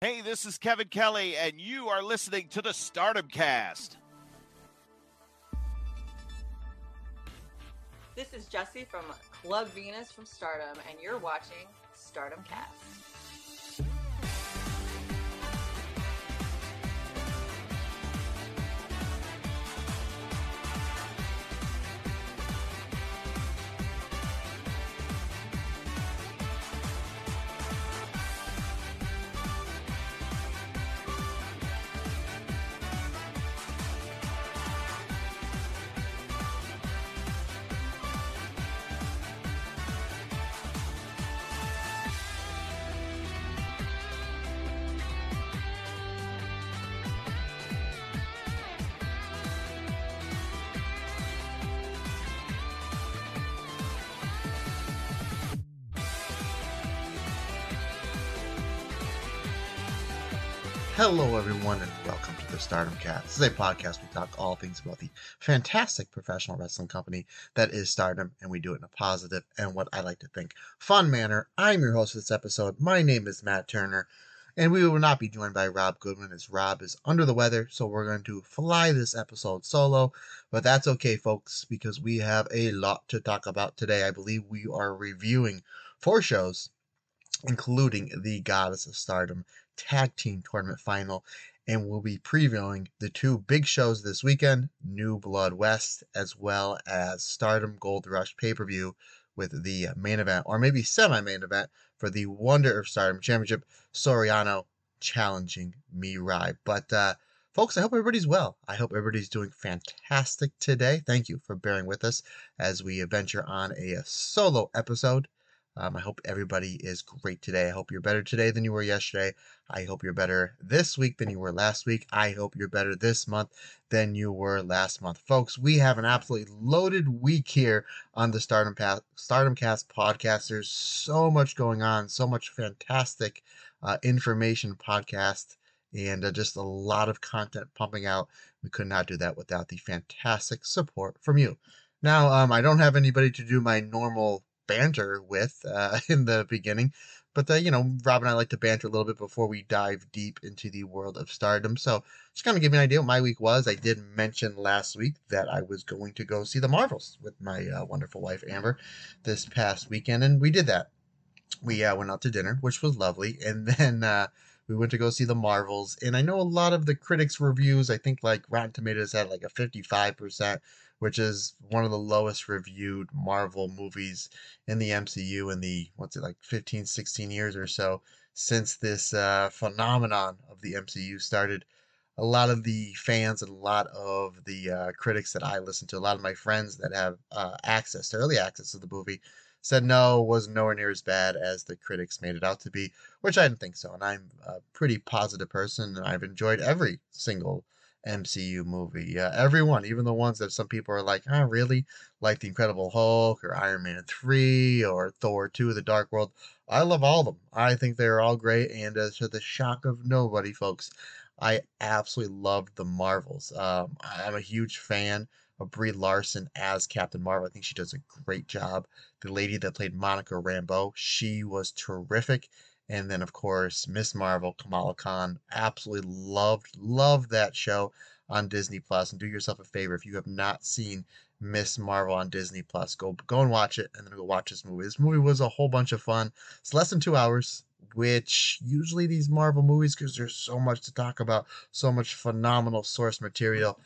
Hey, this is Kevin Kelly, and you are listening to the Stardom Cast. This is Jesse from Club Venus from Stardom, and you're watching Stardom Cast. Hello, everyone, and welcome to the Stardom Cast. This is a podcast we talk all things about the fantastic professional wrestling company that is Stardom, and we do it in a positive and what I like to think fun manner. I'm your host for this episode. My name is Matt Turner, and we will not be joined by Rob Goodwin as Rob is under the weather, so we're going to fly this episode solo. But that's okay, folks, because we have a lot to talk about today. I believe we are reviewing four shows including the Goddess of Stardom Tag Team Tournament Final, and we'll be previewing the two big shows this weekend New Blood West, as well as Stardom Gold Rush pay per view with the main event, or maybe semi main event, for the Wonder of Stardom Championship Saori Anou challenging Mirai. But, uh, Folks, I hope everybody's well. I hope everybody's doing fantastic today. Thank you for bearing with us as we venture on a solo episode. Um, I hope everybody is great today. I hope you're better today than you were yesterday. I hope you're better this week than you were last week. I hope you're better this month than you were last month. Folks, we have an absolutely loaded week here on the Stardom, pa- Stardom Cast podcast. There's so much going on, so much fantastic uh, information podcast, and uh, just a lot of content pumping out. We could not do that without the fantastic support from you. Now, um, I don't have anybody to do my normal banter with uh, in the beginning. But, uh, you know, Rob and I like to banter a little bit before we dive deep into the world of stardom. So, just kind of give you an idea what my week was. I did mention last week that I was going to go see the Marvels with my uh, wonderful wife, Amber, this past weekend. And we did that. We uh, went out to dinner, which was lovely. And then uh, we went to go see the Marvels. And I know a lot of the critics' reviews, I think like Rotten Tomatoes had like a 55% which is one of the lowest reviewed Marvel movies in the MCU in the, what's it, like 15, 16 years or so since this uh, phenomenon of the MCU started. A lot of the fans and a lot of the uh, critics that I listen to, a lot of my friends that have uh, access to early access to the movie, said no, was nowhere near as bad as the critics made it out to be, which I didn't think so. And I'm a pretty positive person, and I've enjoyed every single MCU movie. Yeah, everyone, even the ones that some people are like, oh, really? Like The Incredible Hulk or Iron Man 3 or Thor 2 The Dark World. I love all of them. I think they're all great. And uh, to the shock of nobody, folks, I absolutely loved the Marvels. Um, I'm a huge fan of Brie Larson as Captain Marvel. I think she does a great job. The lady that played Monica Rambeau, she was terrific. And then, of course, Miss Marvel, Kamala Khan. Absolutely loved, loved that show on Disney Plus. And do yourself a favor if you have not seen Miss Marvel on Disney Plus, go go and watch it, and then go watch this movie. This movie was a whole bunch of fun. It's less than two hours, which usually these Marvel movies, because there's so much to talk about, so much phenomenal source material.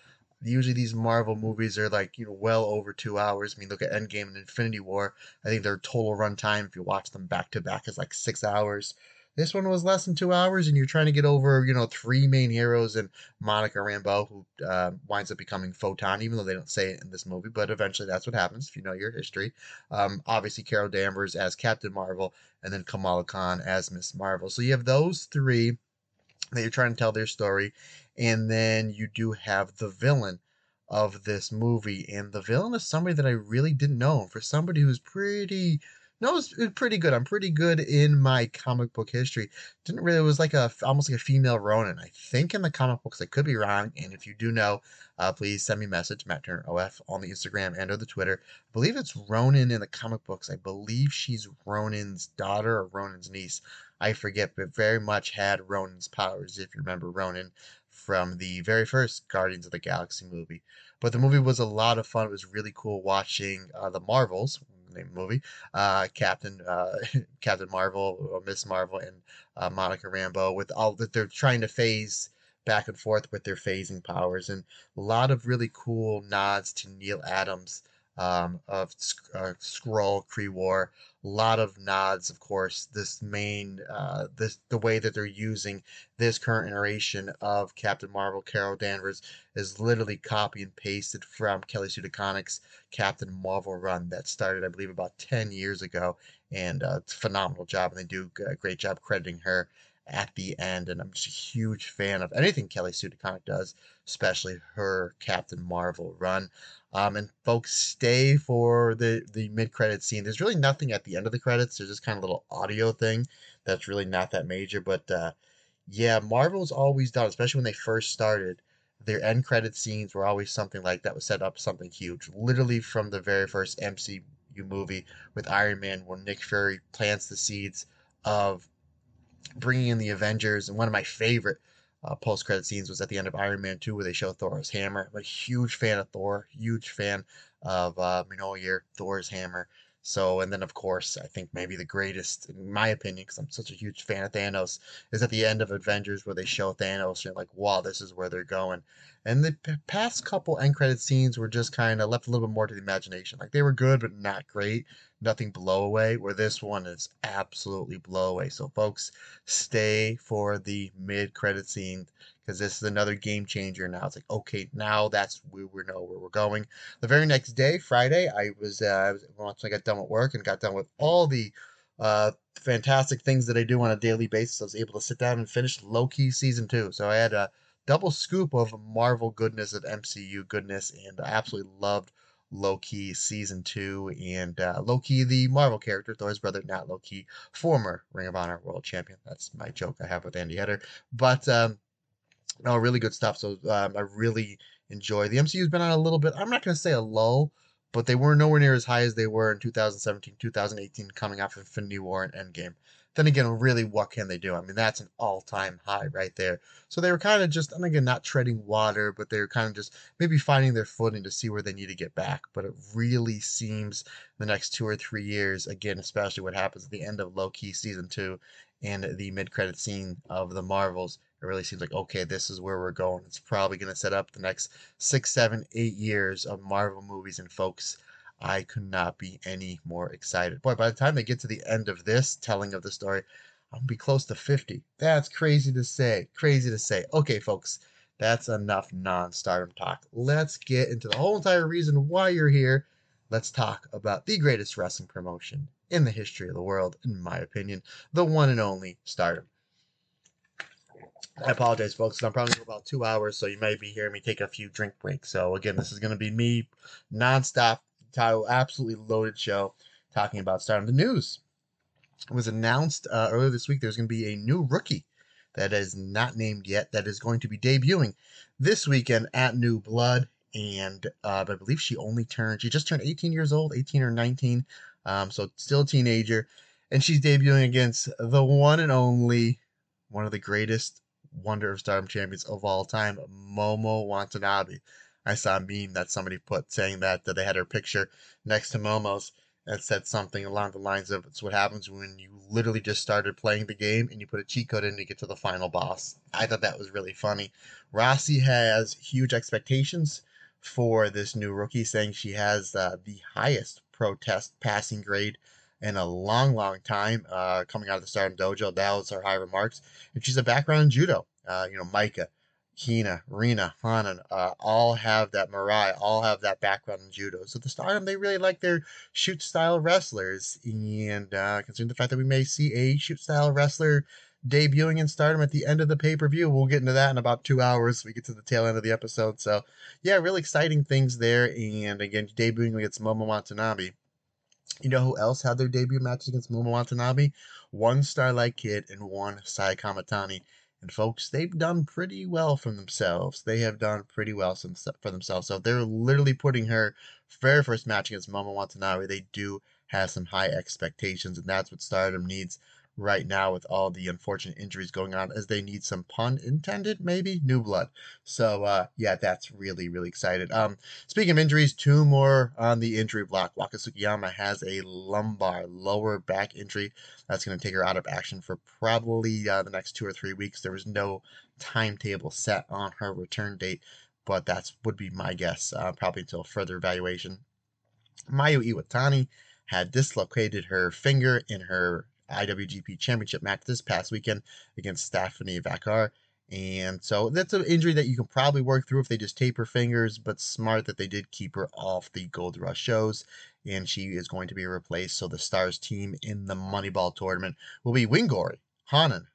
Usually these Marvel movies are like you know well over two hours. I mean, look at Endgame and Infinity War. I think their total runtime, if you watch them back to back, is like six hours. This one was less than two hours, and you're trying to get over, you know, three main heroes and Monica Rambeau, who uh, winds up becoming Photon, even though they don't say it in this movie, but eventually that's what happens if you know your history. Um, obviously, Carol Danvers as Captain Marvel, and then Kamala Khan as Miss Marvel. So you have those three that you're trying to tell their story, and then you do have the villain of this movie, and the villain is somebody that I really didn't know. For somebody who's pretty was, pretty good. I'm pretty good in my comic book history. Didn't really. It was like a almost like a female Ronan. I think in the comic books. I could be wrong. And if you do know, uh, please send me a message, Matt Turner OF, on the Instagram and or the Twitter. I believe it's Ronan in the comic books. I believe she's Ronan's daughter or Ronan's niece. I forget, but very much had Ronan's powers. If you remember Ronan from the very first Guardians of the Galaxy movie. But the movie was a lot of fun. It was really cool watching uh, the Marvels, movie. Uh, Captain uh, Captain Marvel or Miss Marvel and uh, Monica Rambeau with all that they're trying to phase back and forth with their phasing powers and a lot of really cool nods to Neal Adams um, of uh, Skrull Kree War. A lot of nods, of course. This main, uh, this the way that they're using this current iteration of Captain Marvel, Carol Danvers, is literally copy and pasted from Kelly Sue DeConnick's Captain Marvel run that started, I believe, about ten years ago, and uh, it's a phenomenal job, and they do a great job crediting her at the end. And I'm just a huge fan of anything Kelly Sue DeConnick does, especially her Captain Marvel run. Um, and folks, stay for the the mid credit scene. There's really nothing at the end of the credits. There's just kind of little audio thing that's really not that major. But uh, yeah, Marvel's always done, especially when they first started. Their end credit scenes were always something like that was set up something huge. Literally from the very first MCU movie with Iron Man, where Nick Fury plants the seeds of bringing in the Avengers, and one of my favorite uh, post credit scenes was at the end of Iron Man 2 where they show Thor's hammer. I'm a huge fan of Thor, huge fan of uh, Mjolnir, Thor's hammer. So, and then of course, I think maybe the greatest, in my opinion, because I'm such a huge fan of Thanos, is at the end of Avengers where they show Thanos and like, wow, this is where they're going. And the p- past couple end credit scenes were just kind of left a little bit more to the imagination. Like they were good, but not great. Nothing blow away. Where this one is absolutely blow away. So, folks, stay for the mid credit scene because this is another game changer now. It's like, okay, now that's we, we know where we're going. The very next day, Friday, I was, uh, once I got done with work and got done with all the uh, fantastic things that I do on a daily basis, I was able to sit down and finish Loki season two. So I had a double scoop of Marvel goodness, of MCU goodness, and I absolutely loved Loki season two, and uh, Loki, the Marvel character, Thor's brother, not Loki, former Ring of Honor World Champion. That's my joke I have with Andy Header. But um, no, really good stuff. So um, I really enjoy. The MCU's been on a little bit. I'm not going to say a lull, but they were nowhere near as high as they were in 2017, 2018, coming off Infinity War and Endgame. Then again, really, what can they do? I mean, that's an all-time high right there. So they were kind of just, and again, not treading water, but they were kind of just maybe finding their footing to see where they need to get back. But it really seems the next two or three years, again, especially what happens at the end of Loki season two and the mid-credit scene of the Marvels, it really seems like okay, this is where we're going. It's probably going to set up the next six, seven, eight years of Marvel movies. And folks, I could not be any more excited. Boy, by the time they get to the end of this telling of the story, I'll be close to 50. That's crazy to say. Crazy to say. Okay, folks, that's enough non stardom talk. Let's get into the whole entire reason why you're here. Let's talk about the greatest wrestling promotion in the history of the world, in my opinion, the one and only stardom. I apologize, folks. I'm probably about two hours, so you might be hearing me take a few drink breaks. So again, this is going to be me nonstop, absolutely loaded show talking about starting the news. It was announced uh, earlier this week there's going to be a new rookie that is not named yet that is going to be debuting this weekend at New Blood. And uh, I believe she only turned, she just turned 18 years old, 18 or 19. Um, so still a teenager. And she's debuting against the one and only, one of the greatest Wonder of Stardom champions of all time, Momo Watanabe. I saw a meme that somebody put saying that, that they had her picture next to Momo's and said something along the lines of it's what happens when you literally just started playing the game and you put a cheat code in to get to the final boss. I thought that was really funny. Rossy has huge expectations for this new rookie, saying she has uh, the highest protest passing grade in a long, long time uh, coming out of the Stardom Dojo. That was her high remarks. And she's a background in judo. Uh, you know, Maika, Hina, Rina, Hanan, uh, all have that Marai, all have that background in judo. So the Stardom, they really like their shoot style wrestlers. And uh, considering the fact that we may see a shoot style wrestler debuting in Stardom at the end of the pay per view, we'll get into that in about two hours. We get to the tail end of the episode. So yeah, really exciting things there. And again, debuting against Momo Watanabe. You know who else had their debut matches against Momo Watanabe? One Starlight Kid and one Saya Kamatani. And folks, they've done pretty well for themselves. They have done pretty well for themselves. So they're literally putting her very first match against Momo Watanabe. They do have some high expectations, and that's what Stardom needs right now with all the unfortunate injuries going on as they need some pun intended maybe? New blood. So uh yeah that's really really excited. Um speaking of injuries two more on the injury block. Waka tsukiyama has a lumbar lower back injury that's going to take her out of action for probably uh, the next two or three weeks. There was no timetable set on her return date but that's would be my guess uh, probably until further evaluation. Mayu iwatani had dislocated her finger in her IWGP Championship match this past weekend against Stephanie Vaquer. And so that's an injury that you can probably work through if they just tape her fingers, but smart that they did keep her off the Gold Rush shows. And she is going to be replaced. So the Stars team in the Moneyball tournament will be Wingori, Hanan,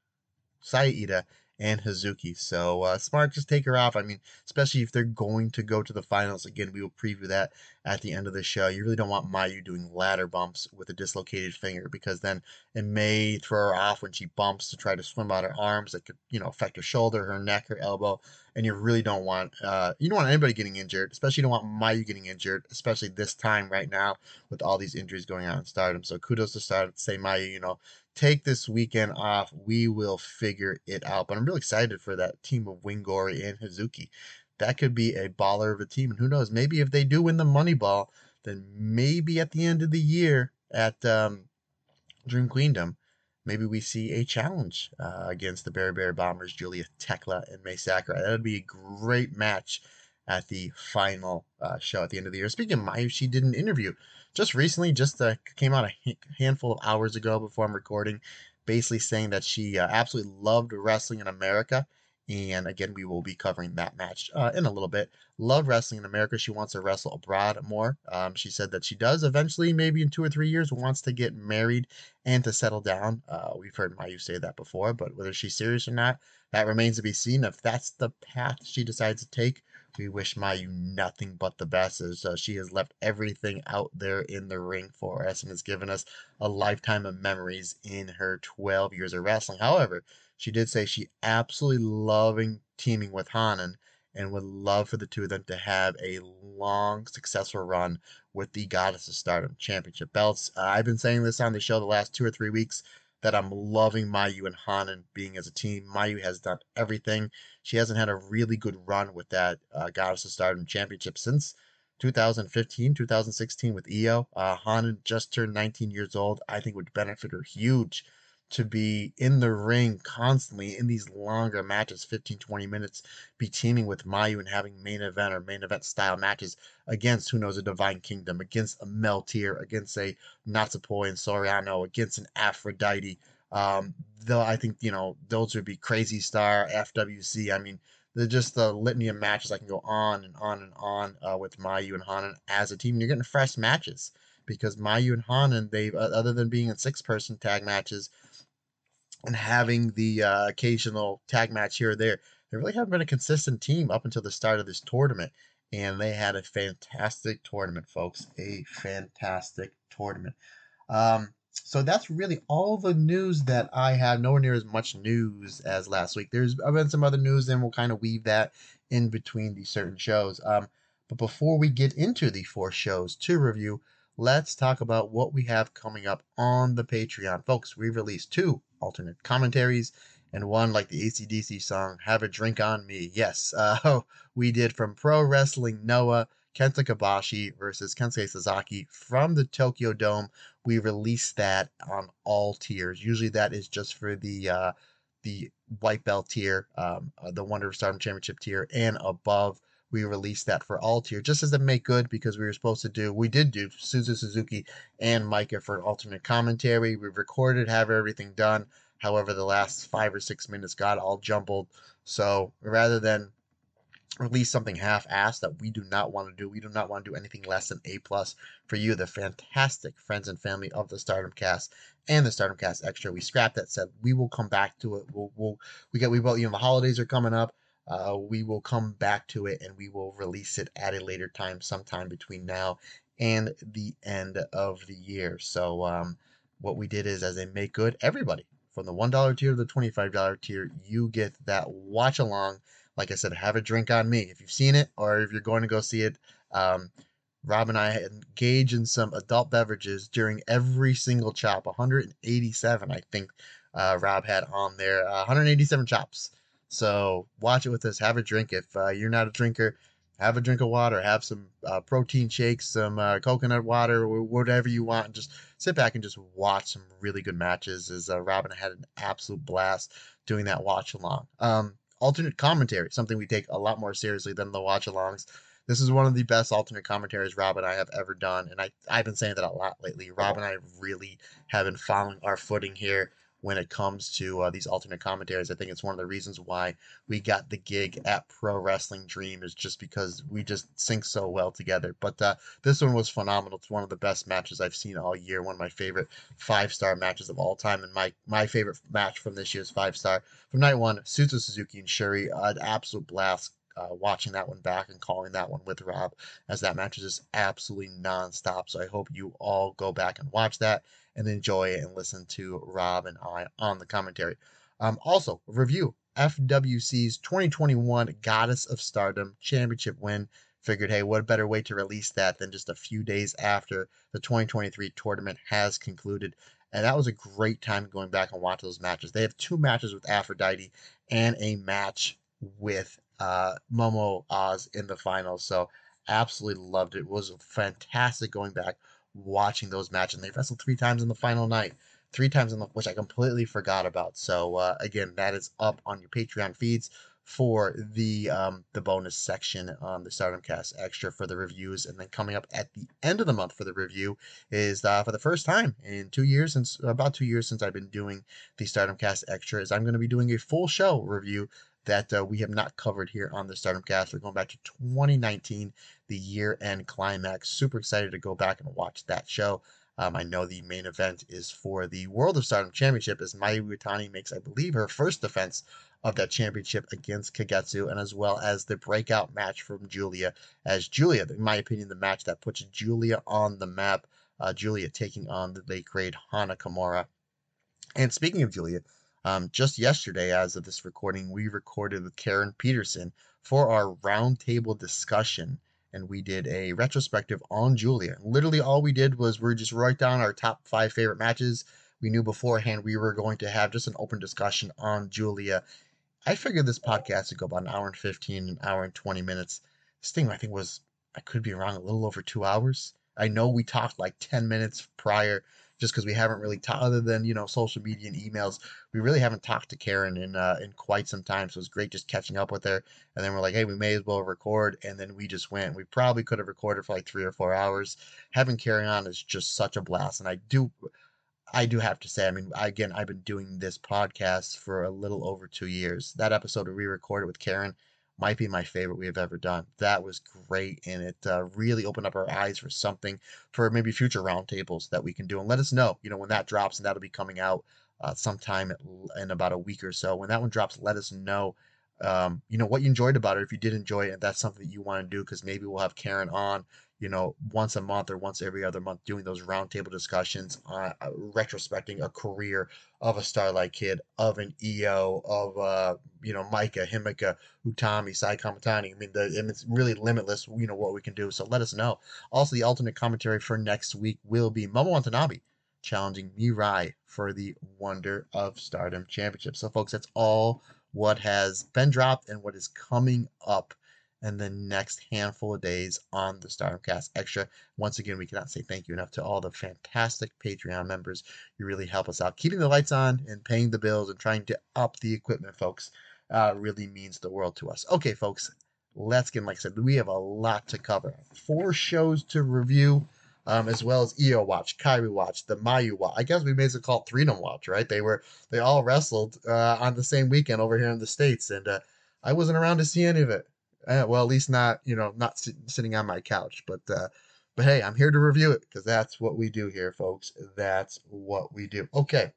Saida, and Hazuki. So uh, smart, just take her off. I mean, especially if they're going to go to the finals. Again, we will preview that at the end of the show. You really don't want Mayu doing ladder bumps with a dislocated finger because then it may throw her off when she bumps to try to swim out her arms. That could, you know, affect her shoulder, her neck, her elbow. And you really don't want, uh, you don't want anybody getting injured, especially you don't want Mayu getting injured, especially this time right now with all these injuries going on in Stardom. So kudos to Stardom. Say Mayu, you know, take this weekend off. We will figure it out. But I'm really excited for that team of Wingori and Hazuki. That could be a baller of a team. And who knows, maybe if they do win the money ball, then maybe at the end of the year at um, Dream Queendom, maybe we see a challenge uh, against the Bear Bear Bombers, Giulia Tekla and Mai Sakurai. That would be a great match at the final uh, show at the end of the year. Speaking of Mayu, she did an interview just recently, just uh, came out a handful of hours ago before I'm recording, basically saying that she uh, absolutely loved wrestling in America. And again, we will be covering that match uh, in a little bit. Love wrestling in America. She wants to wrestle abroad more. Um, she said that she does eventually, maybe in two or three years, wants to get married and to settle down. Uh, we've heard Mayu say that before, but whether she's serious or not, that remains to be seen. If that's the path she decides to take, we wish Mayu nothing but the best as uh, she has left everything out there in the ring for us and has given us a lifetime of memories in her 12 years of wrestling. However, she did say she absolutely loving teaming with Hanan and would love for the two of them to have a long, successful run with the Goddess of Stardom Championship belts. Uh, I've been saying this on the show the last two or three weeks that I'm loving Mayu and Hanan being as a team. Mayu has done everything. She hasn't had a really good run with that uh, Goddess of Stardom Championship since 2015, 2016 with Io. Uh, Hanan just turned 19 years old. I think would benefit her huge to be in the ring constantly in these longer matches, 15, 20 minutes, be teaming with Mayu and having main event or main event style matches against, who knows, a Divine Kingdom, against a Meltear, against a Natsupoi and Saori Anou, against an Aphrodite. Um, though I think, you know, those would be Crazy Star, FWC. I mean, they're just the litany of matches I can go on and on and on uh, with Mayu and Hanan as a team. And you're getting fresh matches because Mayu and Hanan, they've, uh, other than being in six person tag matches, and having the uh, occasional tag match here or there. They really haven't been a consistent team up until the start of this tournament. And they had a fantastic tournament, folks. A fantastic tournament. Um, so that's really all the news that I have. Nowhere near as much news as last week. There's been some other news, and we'll kind of weave that in between these certain shows. Um, but before we get into the four shows to review, let's talk about what we have coming up on the Patreon. Folks, we released two alternate commentaries and one like the ACDC song, Have a Drink on Me. Yes, uh, we did from Pro Wrestling Noah, Kenta Kobashi versus Kensuke Sasaki from the Tokyo Dome. We released that on all tiers. Usually that is just for the uh, the white belt tier, um, uh, the Wonder of Stardom Championship tier, and above. We released that for all tier, just as a make good because we were supposed to do. We did do Suzu Suzuki and Maika for alternate commentary. We recorded, have everything done. However, the last five or six minutes got all jumbled. So rather than release something half-assed that we do not want to do, we do not want to do anything less than A plus for you, the fantastic friends and family of the Stardom Cast and the Stardom Cast Extra. We scrapped that. Said we will come back to it. We'll, we'll we get we both you know the holidays are coming up. Uh, we will come back to it and we will release it at a later time, sometime between now and the end of the year. So um, what we did is, as a make good, everybody from the $1 tier to the $25 tier, you get that watch along. Like I said, have a drink on me. If you've seen it or if you're going to go see it, um, Rob and I engage in some adult beverages during every single chop. 187, I think uh, Rob had on there. Uh, 187 chops. So watch it with us. Have a drink. If uh, you're not a drinker, have a drink of water. Have some uh, protein shakes, some uh, coconut water, whatever you want. And just sit back and just watch some really good matches. As uh, Robin had an absolute blast doing that watch along. Um, alternate commentary, something we take a lot more seriously than the watch alongs. This is one of the best alternate commentaries Rob and I have ever done, and I I've been saying that a lot lately. Rob and I really have been following our footing here when it comes to uh, these alternate commentaries. I think it's one of the reasons why we got the gig at Pro Wrestling Dream is just because we just sync so well together. But uh, this one was phenomenal. It's one of the best matches I've seen all year. One of my favorite five star matches of all time, and my my favorite match from this year's five star from night one, Suzu Suzuki and Shuri, uh, an absolute blast. Uh, watching that one back and calling that one with Rob, as that match is just absolutely nonstop. So I hope you all go back and watch that and enjoy and listen to Rob and I on the commentary. Um, also, review FWC's 2021 Goddess of Stardom Championship win. Figured, hey, what better way to release that than just a few days after the 2023 tournament has concluded? And that was a great time going back and watch those matches. They have two matches with Aphrodite and a match with uh, MOMOAZ in the finals. So absolutely loved it. it was fantastic going back watching those matches. And they wrestled three times in the final night, three times in the which I completely forgot about. So uh, again, that is up on your Patreon feeds for the um, the bonus section on the Stardom Cast Extra for the reviews, and then coming up at the end of the month for the review is uh, for the first time in two years since about two years since I've been doing the Stardom Cast Extra is I'm going to be doing a full show review that uh, we have not covered here on the Stardom Cast. We're going back to 2019, the year end climax. Super excited to go back and watch that show. Um, I know the main event is for the World of Stardom Championship as Mayu Iwatani makes, I believe, her first defense of that championship against Kagetsu, and as well as the breakout match from Giulia as Giulia, in my opinion, the match that puts Giulia on the map. Uh, Giulia taking on the late great Hana Kimura. And speaking of Giulia, um, just yesterday, as of this recording, we recorded with Karen Peterson for our roundtable discussion, and we did a retrospective on Giulia. Literally, all we did was we just write down our top five favorite matches. We knew beforehand we were going to have just an open discussion on Giulia. I figured this podcast would go about an hour and 15, an hour and 20 minutes. This thing, I think, was, I could be wrong, a little over two hours. I know we talked like 10 minutes prior just because we haven't really talked other than you know social media and emails we really haven't talked to karen in uh, in quite some time so it's great just catching up with her. And then we're like hey we may as well record and then we just went. We probably could have recorded for like three or four hours. Having karen on is just such a blast and i do I do have to say, I mean, again, I've been doing this podcast for a little over two years. That episode we recorded with Karen might be my favorite we have ever done. That was great, and it uh, really opened up our eyes for something for maybe future roundtables that we can do. And let us know, you know, when that drops, and that'll be coming out uh, sometime in about a week or so. When that one drops, let us know. Um, you know what you enjoyed about it. If you did enjoy it, and that's something that you want to do, because maybe we'll have Karen on you know, once a month or once every other month, doing those roundtable discussions, uh, retrospecting a career of a Starlight Kid, of an EO, of uh, you know, Maika, Himika, Utami, Saya Kamatani. I mean, the, mean, it's really limitless. You know what we can do. So let us know. Also, the alternate commentary for next week will be Momo Watanabe challenging Mirai for the Wonder of Stardom Championship. So, folks, that's all what has been dropped and what is coming up and the next handful of days on the Stardomcast Extra. Once again, we cannot say thank you enough to all the fantastic Patreon members. You really help us out. Keeping the lights on and paying the bills and trying to up the equipment, folks, uh, really means the world to us. Okay, folks, let's get, like I said, we have a lot to cover. Four shows to review. Um, as well as EO Watch, Kairi Watch, the Mayu Watch. I guess we may as well call it Freedom Watch, right? They were they all wrestled uh, on the same weekend over here in the states, and uh, I wasn't around to see any of it. Uh, well, at least not you know not sit, sitting on my couch, but uh, but hey, I'm here to review it because that's what we do here, folks. That's what we do. Okay,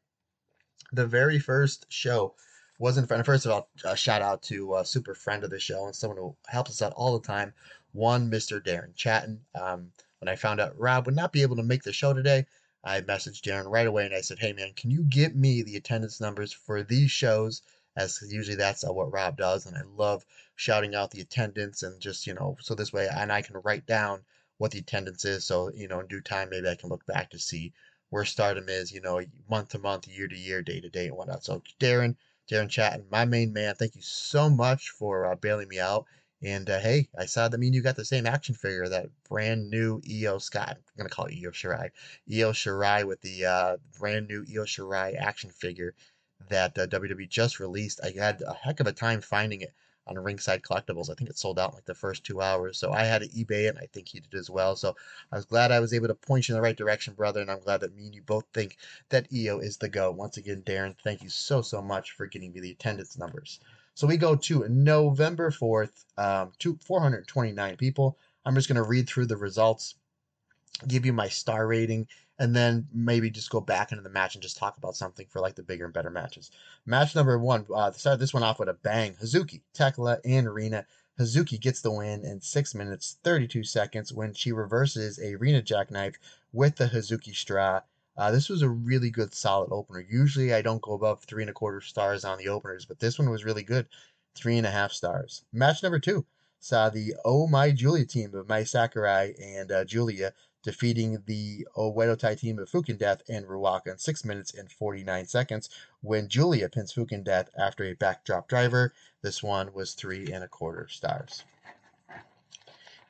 the very first show was in front. First of all, shout out to a super friend of the show and someone who helps us out all the time. One, Mr. Darren Chatton. Um, when I found out Rob would not be able to make the show today, I messaged Darren right away and I said, "Hey man, can you get me the attendance numbers for these shows?" As usually that's uh, what Rob does, and I love shouting out the attendance and just you know so this way and I can write down what the attendance is so you know in due time maybe I can look back to see where stardom is you know month to month year to year day to day and whatnot. So Darren Darren Chatton my main man thank you so much for uh, bailing me out and uh, hey I saw that mean you got the same action figure that brand new EO Scott I'm gonna call it Io Shirai EO Shirai with the uh, brand new EO Shirai action figure that uh, WWE just released I had a heck of a time finding it on Ringside Collectibles. I think it sold out in like the first two hours. So I had to eBay it, and I think he did as well. So I was glad I was able to point you in the right direction, brother. And I'm glad that me and you both think that Io is the go. Once again, Darren, thank you so so much for getting me the attendance numbers. So we go to November 4th, um, to 429 people. I'm just going to read through the results, give you my star rating, and then maybe just go back into the match and just talk about something for like the bigger and better matches. Match number one, uh, started this one off with a bang. Hazuki, Tekla, and Rina. Hazuki gets the win in 6 minutes 32 seconds when she reverses a Rina jackknife with the Hazuki straw. Uh, this was a really good, solid opener. Usually, I don't go above three and a quarter stars on the openers, but this one was really good. Three and a half stars. Match number two saw the Oh My Julia team of Mai Sakurai and uh, Giulia defeating the Oedo team of Fukigen Death and Ruaka in 6 minutes and 49 seconds when Giulia pins Fukigen Death after a backdrop driver. This one was three and a quarter stars.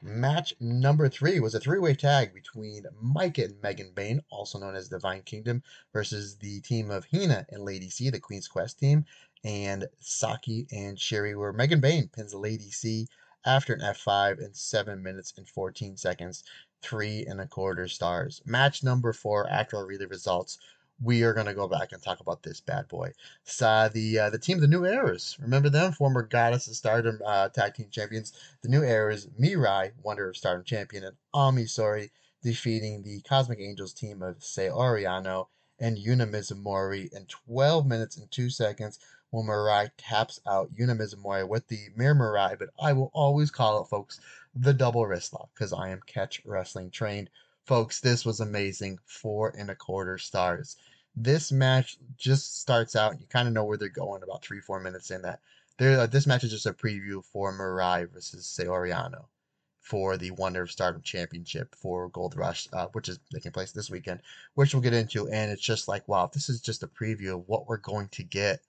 Match number three was a three-way tag between Maika and Megan Bain, also known as Divine Kingdom, versus the team of Hina and Lady C, the Queen's Quest team, and Saki and Sherry, where Megan Bain pins Lady C after an F5 in 7 minutes and 14 seconds three and a quarter stars. Match number four, after I read the results, we are going to go back and talk about this bad boy. So the uh, the team, the New Eras, remember them? Former Goddess of Stardom uh, Tag Team Champions. The New Eras, Mirai, Wonder of Stardom Champion, and Ami Sohrei defeating the Cosmic Angels team of Saori Anou and Yuna Mizumori in 12 minutes and 2 seconds when Mirai taps out Yuna Mizumori with the Mirror Mirai, but I will always call it, folks, the double wrist lock because I am catch wrestling trained. Folks, this was amazing. Four and a quarter stars. This match just starts out, you kind of know where they're going about three, four minutes in that. There, uh, this match is just a preview for Mirai versus Saori Anou for the Wonder of Stardom Championship for Gold Rush, uh, which is taking place this weekend, which we'll get into. And it's just like, wow, this is just a preview of what we're going to get.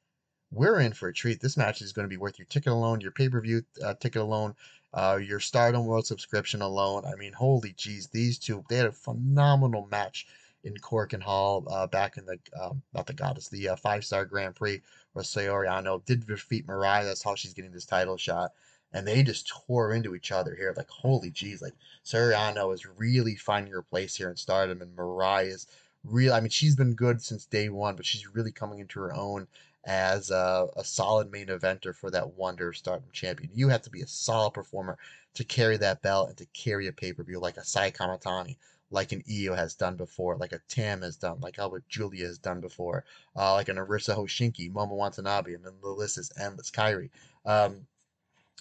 We're in for a treat. This match is going to be worth your ticket alone, your pay per view uh, ticket alone, uh, your Stardom World subscription alone. I mean, holy jeez, these two, they had a phenomenal match in Korakuen Hall uh, back in the, um, not the goddess, the uh, five star Grand Prix where Anou did defeat Mirai. That's how she's getting this title shot. And they just tore into each other here. Like, holy jeez, like Anou is really finding her place here in Stardom, and Mirai is real. I mean, she's been good since day one, but she's really coming into her own as a, a, solid main eventer for that Wonder Stardom champion. You have to be a solid performer to carry that belt and to carry a pay per view like a Saya Kamatani, like an Io has done before, like a Tam has done, like how Giulia has done before, uh, like an Arisa Hoshiki, Momo Watanabe, and then the list is endless. Kairi. Um,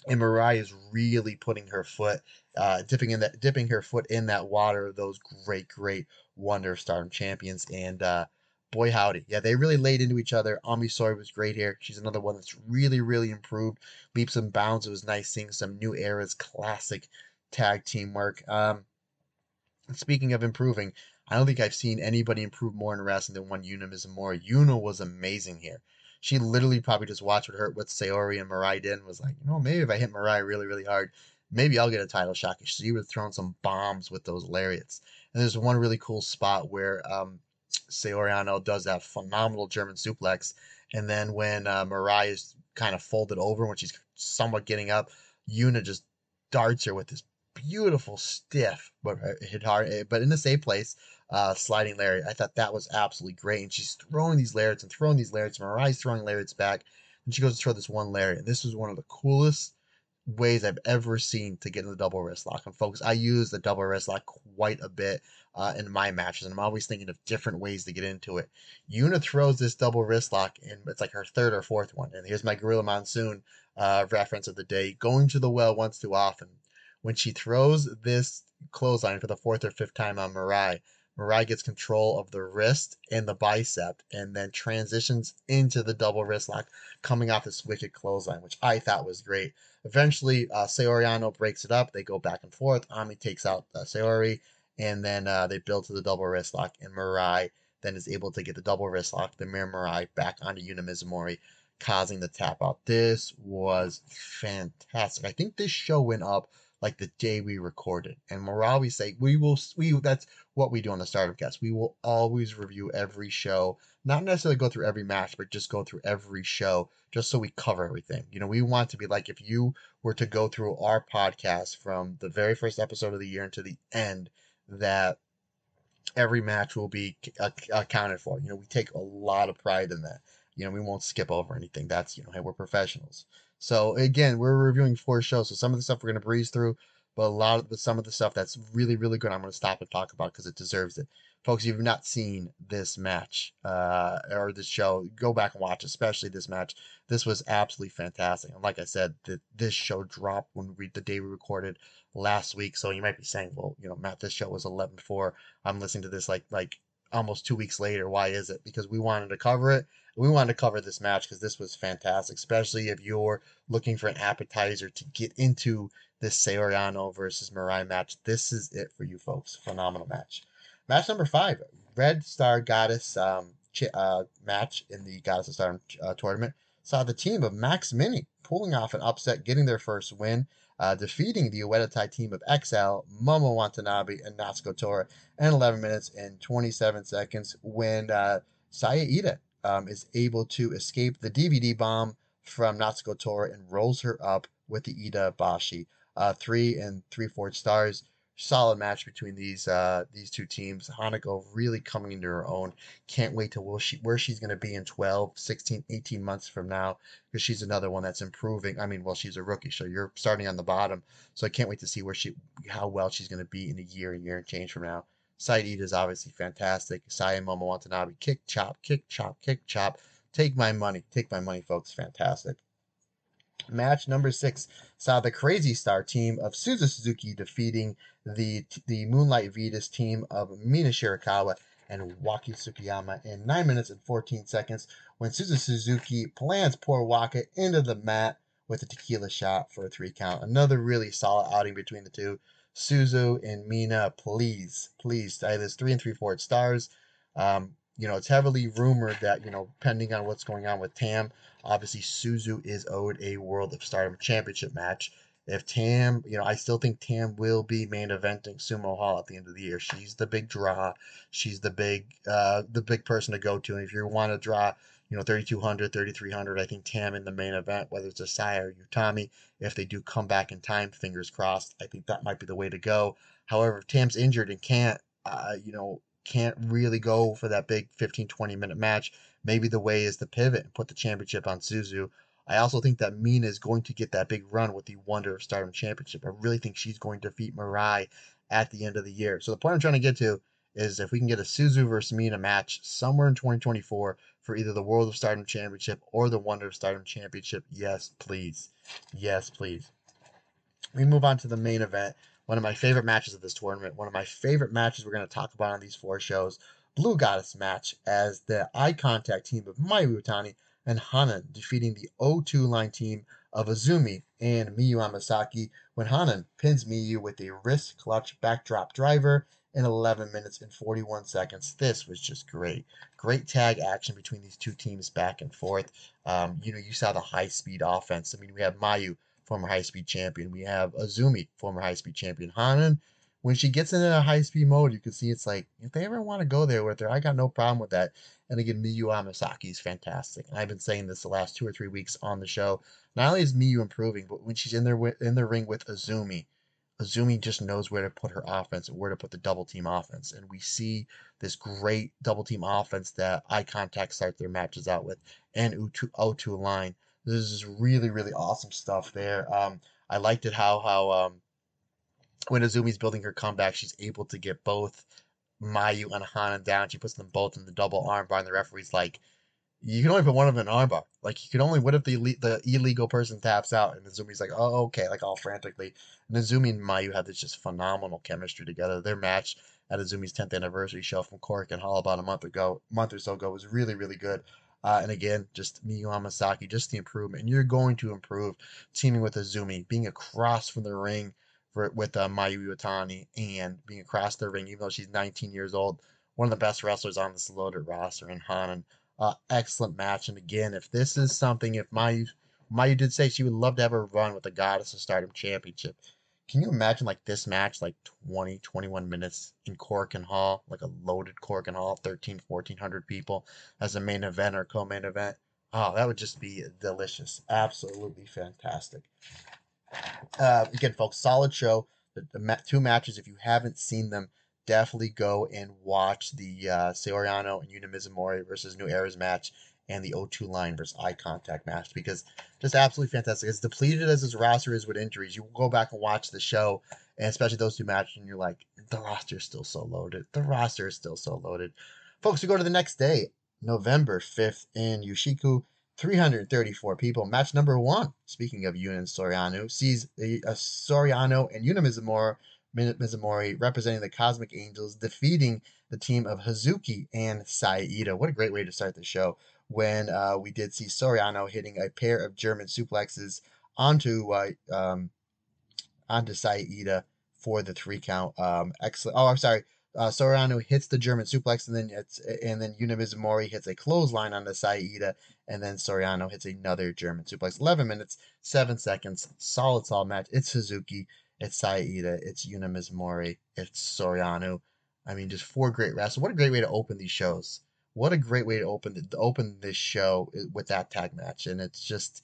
and Mirai is really putting her foot, uh, dipping in that, dipping her foot in that water of those great, great Wonder Stardom champions. And uh, boy, howdy, yeah, they really laid into each other. Ami Sohrei was great here. She's another one that's really, really improved leaps and bounds. It was nice seeing some new eras, classic tag team work. Um, speaking of improving, I don't think I've seen anybody improve more in wrestling than one Yuna Mizumori. Yuna was amazing here she literally probably just watched what her what Saori and Mirai did and was like, you know, maybe if I hit Mirai really, really hard, maybe I'll get a title shot. She have thrown some bombs with those lariats. And there's one really cool spot where um, Saori Anou does that phenomenal German suplex. And then when uh, Mirai is kind of folded over when she's somewhat getting up, Yuna just darts her with this beautiful stiff, but hit hard, eh, but in the same place uh, sliding lariat. I thought that was absolutely great. And she's throwing these lariats and throwing these lariats. Mirai's throwing lariats back. And she goes to throw this one lariat. And this was one of the coolest ways I've ever seen to get in the double wrist lock. And folks, I use the double wrist lock quite a bit uh, in my matches, and I'm always thinking of different ways to get into it. Yuna throws this double wrist lock, and it's like her third or fourth one. And here's my Gorilla Monsoon uh, reference of the day: going to the well once too often. When she throws this clothesline for the fourth or fifth time on Mirai, Mirai gets control of the wrist and the bicep and then transitions into the double wrist lock coming off this wicked clothesline, which I thought was great. Eventually, uh, Saori Anou breaks it up. They go back and forth. Ami takes out uh, Saori and then uh, they build to the double wrist lock and Mirai then is able to get the double wrist lock, the mirror Mirai back onto Yuna causing the tap out. This was fantastic. I think this show went up like the day we recorded. And we're always say we will we that's what we do on the Stardom Cast. We will always review every show, not necessarily go through every match, but just go through every show just so we cover everything. You know, we want to be like if you were to go through our podcast from the very first episode of the year into the end, that every match will be uh, accounted for. You know, we take a lot of pride in that. You know, we won't skip over anything. That's, you know, hey, we're professionals. So again, we're reviewing four shows. So some of the stuff we're to breeze through, but a lot of some of the stuff that's really, really good, I'm to stop and talk about because it deserves it. Folks, if you've not seen this match uh, or this show, go back and watch, especially this match. This was absolutely fantastic. And like I said, the, this show dropped when we the day we recorded last week. So you might be saying, well, you know, Matt, this show was 11-4. I'm listening to this like like almost two weeks later. Why is it? Because we wanted to cover it. We wanted to cover this match because this was fantastic, especially if you're looking for an appetizer to get into this Saori Anou versus Mirai match. This is it for you folks. Phenomenal match. Match number five, Red Star Goddess um, ch- uh, match in the Goddess of Stardom uh, tournament saw the team of Max Mini pulling off an upset, getting their first win uh, defeating the Oedo Tai team of XL, Momo Watanabe, and Natsuko Tora in 11 minutes and 27 seconds when uh, Saya um, is able to escape the DVD bomb from Natsuko Tora and rolls her up with the Ida Bashi. Uh, three and three fourths stars solid match between these uh, these two teams. Hanako really coming into her own. Can't wait to she, where she's going to be in 12, 16, 18 months from now because she's another one that's improving. I mean, well, she's a rookie, so you're starting on the bottom. So I can't wait to see where she how well she's going to be in a year, a year and change from now. Side Eat is obviously fantastic. Saya Momo Watanabe, kick, chop, kick, chop, kick, chop. Take my money. Take my money, folks. Fantastic. Match number six saw the Crazy Star team of Suzu Suzuki defeating the the Moonlight Vitas team of Mina Shirakawa and Waka Tsukiyama in 9 minutes and 14 seconds when Suzu Suzuki plants poor Waka into the mat with a tequila shot for a three count. Another really solid outing between the two. Suzu and Mina, please, please, I this three and three fourths stars. Um, you know, it's heavily rumored that, you know, depending on what's going on with Tam, obviously Suzu is owed a World of Stardom Championship match. If Tam, you know, I still think Tam will be main eventing Sumo Hall at the end of the year. She's the big draw. She's the big, uh, the big person to go to. And if you want to draw, you know, 3,200, 3,300, I think Tam in the main event, whether it's Asai or Utami, if they do come back in time, fingers crossed, I think that might be the way to go. However, if Tam's injured and can't, uh, you know, can't really go for that big 15, 20 minute match, maybe the way is to pivot and put the championship on Suzu. I also think that Mina is going to get that big run with the Wonder of Stardom Championship. I really think she's going to defeat Mirai at the end of the year. So the point I'm trying to get to is if we can get a Suzu versus Mina match somewhere in 2024 for either the World of Stardom Championship or the Wonder of Stardom Championship, yes, please. Yes, please. We move on to the main event. One of my favorite matches of this tournament. One of my favorite matches we're going to talk about on these four shows. Blue Goddess match as the eye contact team of Mayu Iwatani and Hanan defeating the O2 line team of AZM and Miyu Amasaki when Hanan pins Miyu with a wrist clutch backdrop driver in 11 minutes and 41 seconds. This was just great. Great tag action between these two teams back and forth. Um, you know, you saw the high speed offense. I mean, we have Mayu, former high speed champion. We have Azumi, former high speed champion. Hanan, when she gets into a high speed mode, you can see it's like, if they ever want to go there with her, I got no problem with that. And again, Miyu Amasaki is fantastic. And I've been saying this the last two or three weeks on the show. Not only is Miyu improving, but when she's in there in the ring with Azumi, Azumi just knows where to put her offense and where to put the double team offense. And we see this great double team offense that eye contact start their matches out with and O2, O2 line. This is really, really awesome stuff there. Um, I liked it how how um, when Azumi's building her comeback, she's able to get both Mayu and Hanan down. She puts them both in the double armbar, and the referee's like, you can only put one of them in armbar. Like you can only what if the the illegal person taps out and Azumi's like, oh okay, like all frantically. And Azumi and Mayu have this just phenomenal chemistry together. Their match at Azumi's 10th anniversary show from Korakuen Hall about a month ago, month or so ago, was really really good. Uh, and again, just Miyu Amasaki, just the improvement. And you're going to improve teaming with Azumi, being across from the ring for, with uh, Mayu Iwatani and being across the ring, even though she's 19 years old. One of the best wrestlers on this loaded roster, and Hanan uh, excellent match. And again, if this is something, if Mayu, Mayu did say she would love to have a run with the Goddess of Stardom Championship. Can you imagine like this match, like 20, 21 minutes in Korakuen Hall, like a loaded Korakuen Hall, 13, 1400 people as a main event or co-main event? Oh, that would just be delicious. Absolutely fantastic. Uh, again, folks, solid show. The, the two matches, if you haven't seen them, definitely go and watch the uh, Saori Anou and Yuna Mizumori versus New Era's match and the O2 line versus eye contact match because just absolutely fantastic. As depleted as this roster is with injuries, you go back and watch the show, and especially those two matches, and you're like, the roster is still so loaded. The roster is still so loaded. Folks, we go to the next day, November 5th in Yushiku. 334 people. Match number one, speaking of Yuna and Saori Anou, sees a, a Saori Anou and Yuna Mizumori Mizumori representing the Cosmic Angels, defeating the team of Hazuki and Saya Iida. What a great way to start the show when uh, we did see Saori Anou hitting a pair of German suplexes onto uh, um, onto Saya Iida for the three count. Um, excellent. Oh, I'm sorry. Uh, Saori Anou hits the German suplex, and then it's and then Yuna Mizumori hits a clothesline on the Saya Iida, and then Saori Anou hits another German suplex. Eleven minutes, seven seconds, solid, solid match. It's Suzuki. It's Saya Iida, it's Yuna Mizumori, it's Saori Anou. I mean, just four great wrestlers. What a great way to open these shows. What a great way to open the, to open this show uh, with that tag match. And it's just,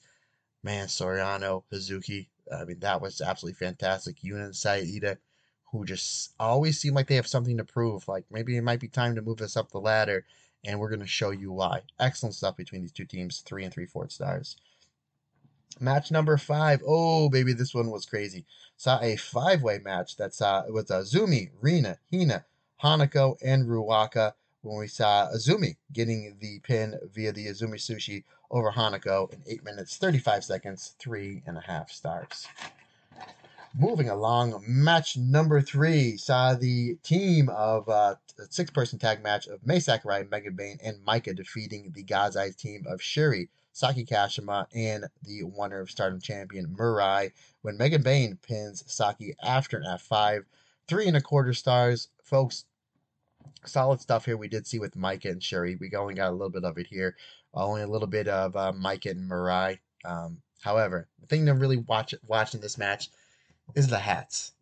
man, Saori Anou, Hazuki. I mean, that was absolutely fantastic. Yuna and Saya Iida, who just always seem like they have something to prove. Like maybe it might be time to move us up the ladder, and we're going to show you why. Excellent stuff between these two teams, three and three fourth stars. Match number five. Oh, baby, this one was crazy. Saw a five way match that saw it was Azumi, Rina, Hina, Hanako, and Ruaka. When we saw Azumi getting the pin via the Azumi Sushi over Hanako in 8 minutes 35 seconds, three and a half stars. Moving along, match number three saw the team of uh, six person tag match of Mai Sakurai, Megan Bayne, and Maika defeating the God's Eyes team of Shuri, Saki Kashima and the Wonder of Stardom champion Mirai when Megan Bayne pins Saki after an F5. Three and a quarter stars. Folks, solid stuff here we did see with Maika and Shuri. We only got a little bit of it here. Only a little bit of uh, Maika and Mirai. Um, however, the thing to really watch watching this match is the hats.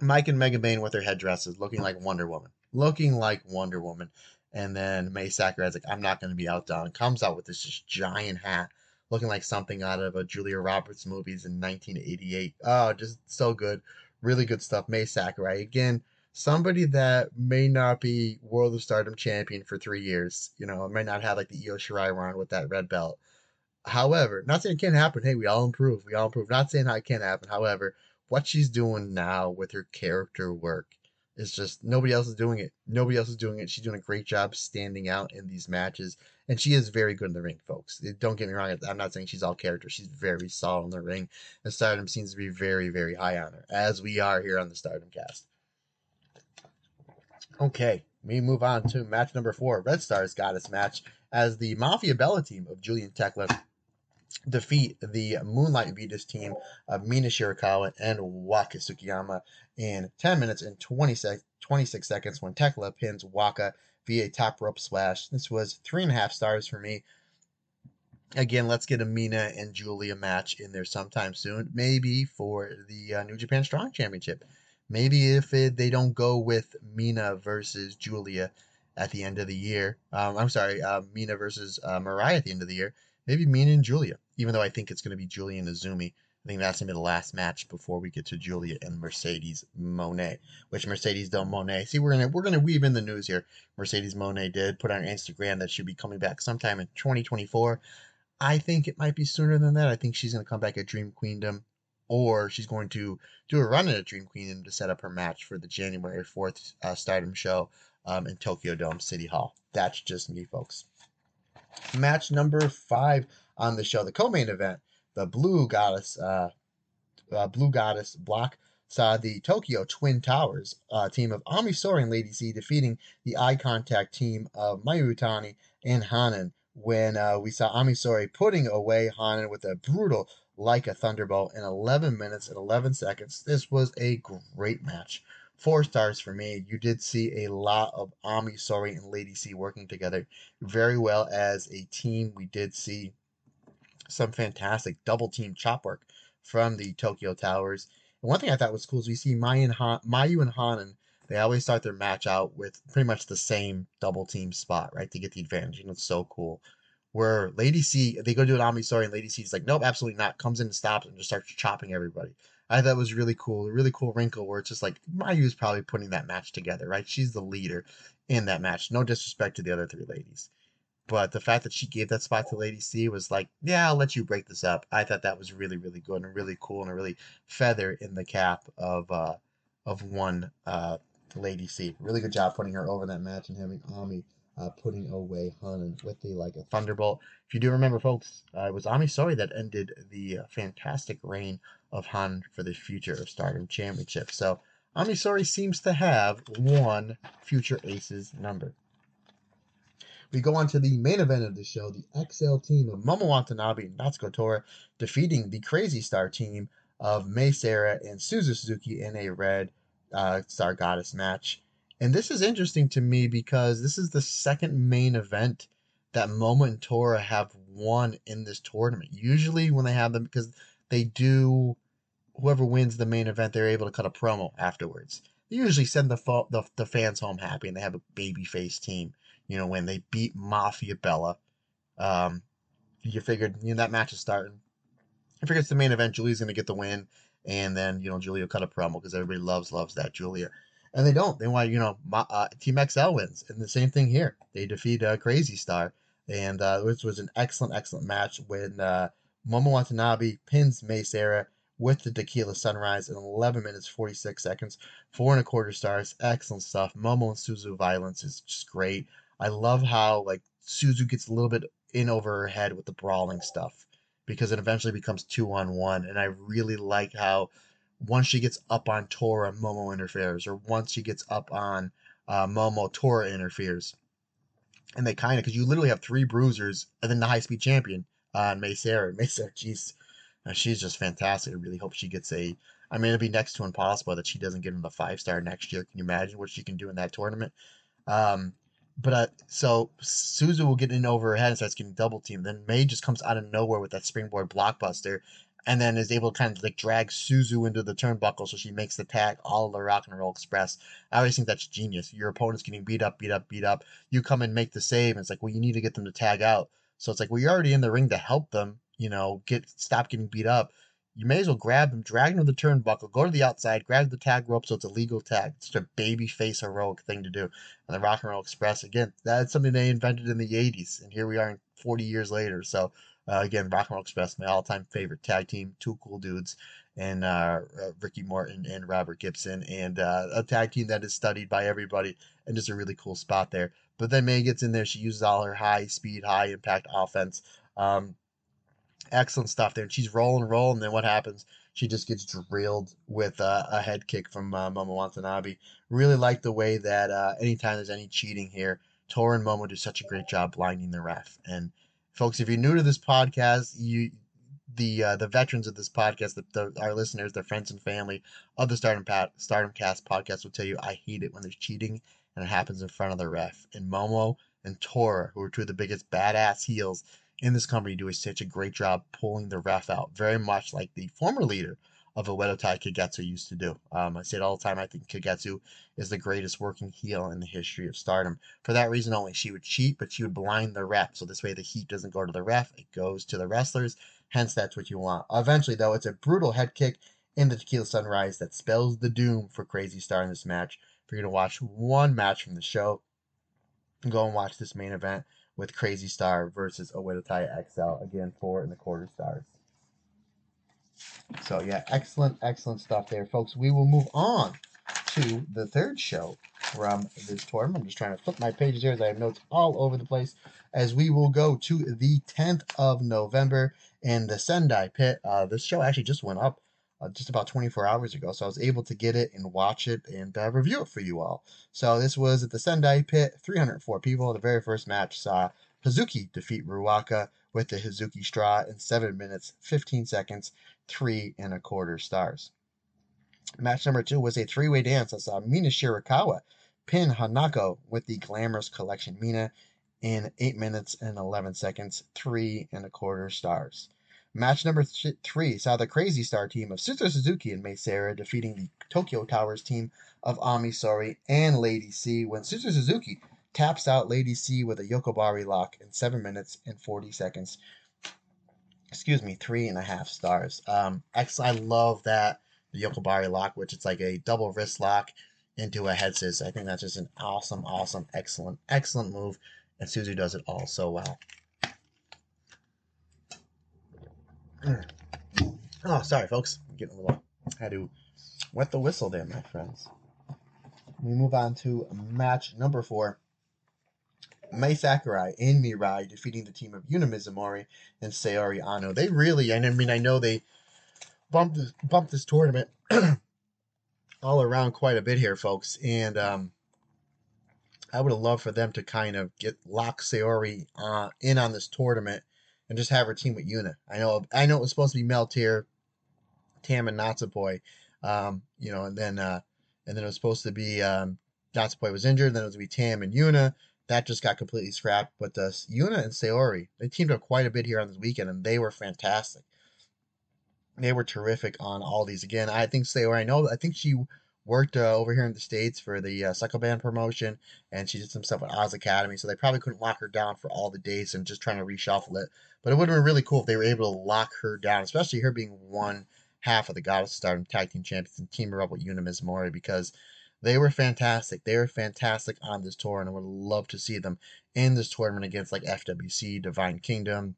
Maika and Megan Bayne with their headdresses looking like Wonder Woman. Looking like Wonder Woman. And then Mai Sakurai's like, I'm not going to be outdone. Comes out with this just giant hat, looking like something out of a Julia Roberts movies in 1988. Oh, just so good. Really good stuff. Mai Sakurai. Again, somebody that may not be World of Stardom champion for three years. You know, may not have like the Io Shirai run with that red belt. However, not saying it can't happen. Hey, we all improve. We all improve. Not saying how it can't happen. However, what she's doing now with her character work is just nobody else is doing it. Nobody else is doing it. She's doing a great job standing out in these matches, and she is very good in the ring, folks. Don't get me wrong. I'm not saying she's all character. She's very solid in the ring, and Stardom seems to be very, very high on her, as we are here on the Stardom Cast. Okay, we move on to match number four, Red Stars Goddess match, as the Mafia Bella team of Giulia and Thekla defeat the Moonlight Venus team of Mina Shirakawa and Waka Tsukiyama in 10 minutes and 20 sec- 26 seconds when Thekla pins Waka via top rope splash. This was three and a half stars for me. Again, let's get a Mina and Giulia match in there sometime soon, maybe for the uh, New Japan Strong Championship. Maybe if it, they don't go with Mina versus Giulia at the end of the year, um, I'm sorry, uh, Mina versus uh, Mariah at the end of the year, maybe Mina and Giulia, even though I think it's going to be Giulia and Azumi. I think that's going to be the last match before we get to Giulia and Mercedes Moné, which Mercedes Del Moné. See, we're gonna we're gonna weave in the news here. Mercedes Moné did put on Instagram that she'll be coming back sometime in 2024. I think it might be sooner than that. I think she's gonna come back at Dream Queendom, or she's going to do a run at Dream Queendom to set up her match for the January 4th uh, Stardom show um, in Tokyo Dome City Hall. That's just me, folks. Match number five on the show, the co-main event, the Blue Goddess, uh, uh, Blue Goddess block saw the Tokyo Twin Towers uh, team of Ami Sohrei and Lady C defeating the Eye Contact team of Mayu Iwatani and Hanan when uh, we saw Ami Sohrei putting away Hanan with a brutal like a thunderbolt in 11 minutes and 11 seconds. This was a great match. Four stars for me. You did see a lot of Ami Sohrei and Lady C working together very well as a team. We did see some fantastic double team chop work from the Tokyo Towers. And one thing I thought was cool is we see Mayu and, Mayu and Hanan, they always start their match out with pretty much the same double team spot, right? To get the advantage. You know, it's so cool. Where Lady C, they go do an Ami Sohrei, and Lady C is like, nope, absolutely not. Comes in and stops and just starts chopping everybody. I thought was really cool. A really cool wrinkle where it's just like Mayu's probably putting that match together, right? She's the leader in that match. No disrespect to the other three ladies. But the fact that she gave that spot to Lady C was like, yeah, I'll let you break this up. I thought that was really, really good and really cool and a really feather in the cap of uh, of one uh, Lady C. Really good job putting her over that match and having Ami uh, putting away Hanan with the like a thunderbolt. If you do remember, folks, uh, it was Ami Sohrei that ended the uh, fantastic reign of Hanan for the future of Stardom Championship. So Ami Sohrei seems to have one future Aces number. We go on to the main event of the show, the XL team of Momo Watanabe and Natsuko Tora defeating the Crazy Star team of Mei Seira and Suzu Suzuki in a red uh, Star Goddess match. And this is interesting to me because this is the second main event that Momo and Tora have won in this tournament. Usually, when they have them, because they do, whoever wins the main event, they're able to cut a promo afterwards. They usually send the, fo- the, the fans home happy and they have a babyface team you know, when they beat Mafia Bella. Um, you figured, you know, that match is starting. I figured it's the main event. Giulia's going to get the win. And then, you know, Giulia cut a promo because everybody loves, loves that Giulia. And they don't. They want, you know, uh, Team XL wins. And the same thing here. They defeat uh, Crazy Star. And uh, this was an excellent, excellent match when uh, Momo Watanabe pins Seira with the Tequila Sunrise in 11 minutes 46 seconds. Four and a quarter stars. Excellent stuff. Momo and Suzu violence is just great. I love how like Suzu gets a little bit in over her head with the brawling stuff because it eventually becomes two on one. And I really like how once she gets up on Tora, Momo interferes, or once she gets up on uh, Momo, Tora interferes. And they kind of, because you literally have three bruisers and then the high speed champion on uh. Mei Seira, jeez, uh, she's just fantastic. I really hope she gets a. I mean, it'd be next to impossible that she doesn't get him the five star next year. Can you imagine what she can do in that tournament? Um, but uh, so Suzu will get in over her head and starts getting double teamed. Then Mei just comes out of nowhere with that springboard blockbuster, and then is able to kind of like drag Suzu into the turnbuckle so she makes the tag all the Rock and Roll Express. I always think that's genius. Your opponent's getting beat up, beat up, beat up. You come and make the save, and it's like, well, you need to get them to tag out. So it's like, well, you're already in the ring to help them, you know, get stop getting beat up you may as well grab him, drag him to the turnbuckle, go to the outside, grab the tag rope so it's a legal tag. It's just a baby face heroic thing to do. And the Rock and Roll Express, again, that's something they invented in the 80s, and here we are 40 years later. So Uh, again, Rock and Roll Express, my all-time favorite tag team, two cool dudes, and uh, uh, Ricky Morton and Robert Gibson, and uh, a tag team that is studied by everybody, and just a really cool spot there. But then Mei gets in there, she uses all her high speed, high impact offense. Um, excellent stuff there, and she's rolling, rolling. And then what happens? She just gets drilled with uh, a head kick from uh, Momo Watanabe. Really like the way that uh, anytime there's any cheating here, Tora and Momo do such a great job blinding the ref. And folks, if you're new to this podcast, you the uh, the veterans of this podcast, the, the, our listeners, their friends and family of the Stardom Stardom Cast podcast will tell you I hate it when there's cheating and it happens in front of the ref. And Momo and Tora, who are two of the biggest badass heels in this company, do such a great job pulling the ref out, very much like the former leader of Tai Kagetsu used to do. Um, I say it all the time. I think Kagetsu is the greatest working heel in the history of Stardom. For that reason only, she would cheat, but she would blind the ref. So this way, the heat doesn't go to the ref; it goes to the wrestlers. Hence, that's what you want. Eventually, though, it's a brutal head kick in the Tequila Sunrise that spells the doom for Crazy Star in this match. If you're gonna watch one match from the show, go and watch this main event with Crazy Star versus Oedo Tai XL again, four and a quarter stars. So yeah, excellent, excellent stuff there, folks. We will move on to the third show from this tournament. I'm just trying to flip my pages here as I have notes all over the place. As we will go to the 10th of November in the Sendai Pit. Uh, this show actually just went up uh, just about 24 hours ago, so I was able to get it and watch it and uh, review it for you all. So this was at the Sendai Pit, 304 people. The very first match saw Hazuki defeat Ruaka with the Hazuki Straw in 7 minutes, 15 seconds, 3 and a quarter stars. Match number 2 was a three-way dance that saw Mina Shirakawa pin Hanako with the Glamorous Collection Mina in 8 minutes and 11 seconds, 3 and a quarter stars. Match number th- 3 saw the Crazy Star team of Suzu Suzuki and Mei Seira defeating the Tokyo Towers team of Ami Sohrei and Lady C when Suzu Suzuki taps out Lady C with a Yokobari lock in 7 minutes and 40 seconds. Excuse me, three and a half stars. Um, X, I love that the Yokobari lock, which it's like a double wrist lock into a head scissors. I think that's just an awesome, awesome, excellent, excellent move, and Suzu does it all so well. Oh, sorry, folks. I'm getting a little. I had to wet the whistle there, my friends. We move on to match number four. Mai Sakurai and Mirai defeating the team of Yuna Mizumori and Saori Anou. They really, I mean, I know they bumped this, bumped this tournament all around quite a bit here, folks, and um, I would have loved for them to kind of get lock Saori uh, in on this tournament and just have her team with Yuna. I know, I know it was supposed to be Meltear, Tam, and Natsupoi, um, you know, and then uh, and then it was supposed to be um, Natsupoi was injured, then it was to be Tam and Yuna. That just got completely scrapped. But uh, Yuna and Saori, they teamed up quite a bit here on this weekend, and they were fantastic. They were terrific on all these. Again, I think Saori, I know, I think she worked uh, over here in the states for the uh, Sukeban promotion, and she did some stuff with Oz Academy. So they probably couldn't lock her down for all the dates and just trying to reshuffle it. But it would have been really cool if they were able to lock her down, especially her being one half of the Goddess Stardom Tag Team Champions and team her up with Yuna Mizumori because they were fantastic. They were fantastic on this tour, and I would love to see them in this tournament against like FWC, Divine Kingdom,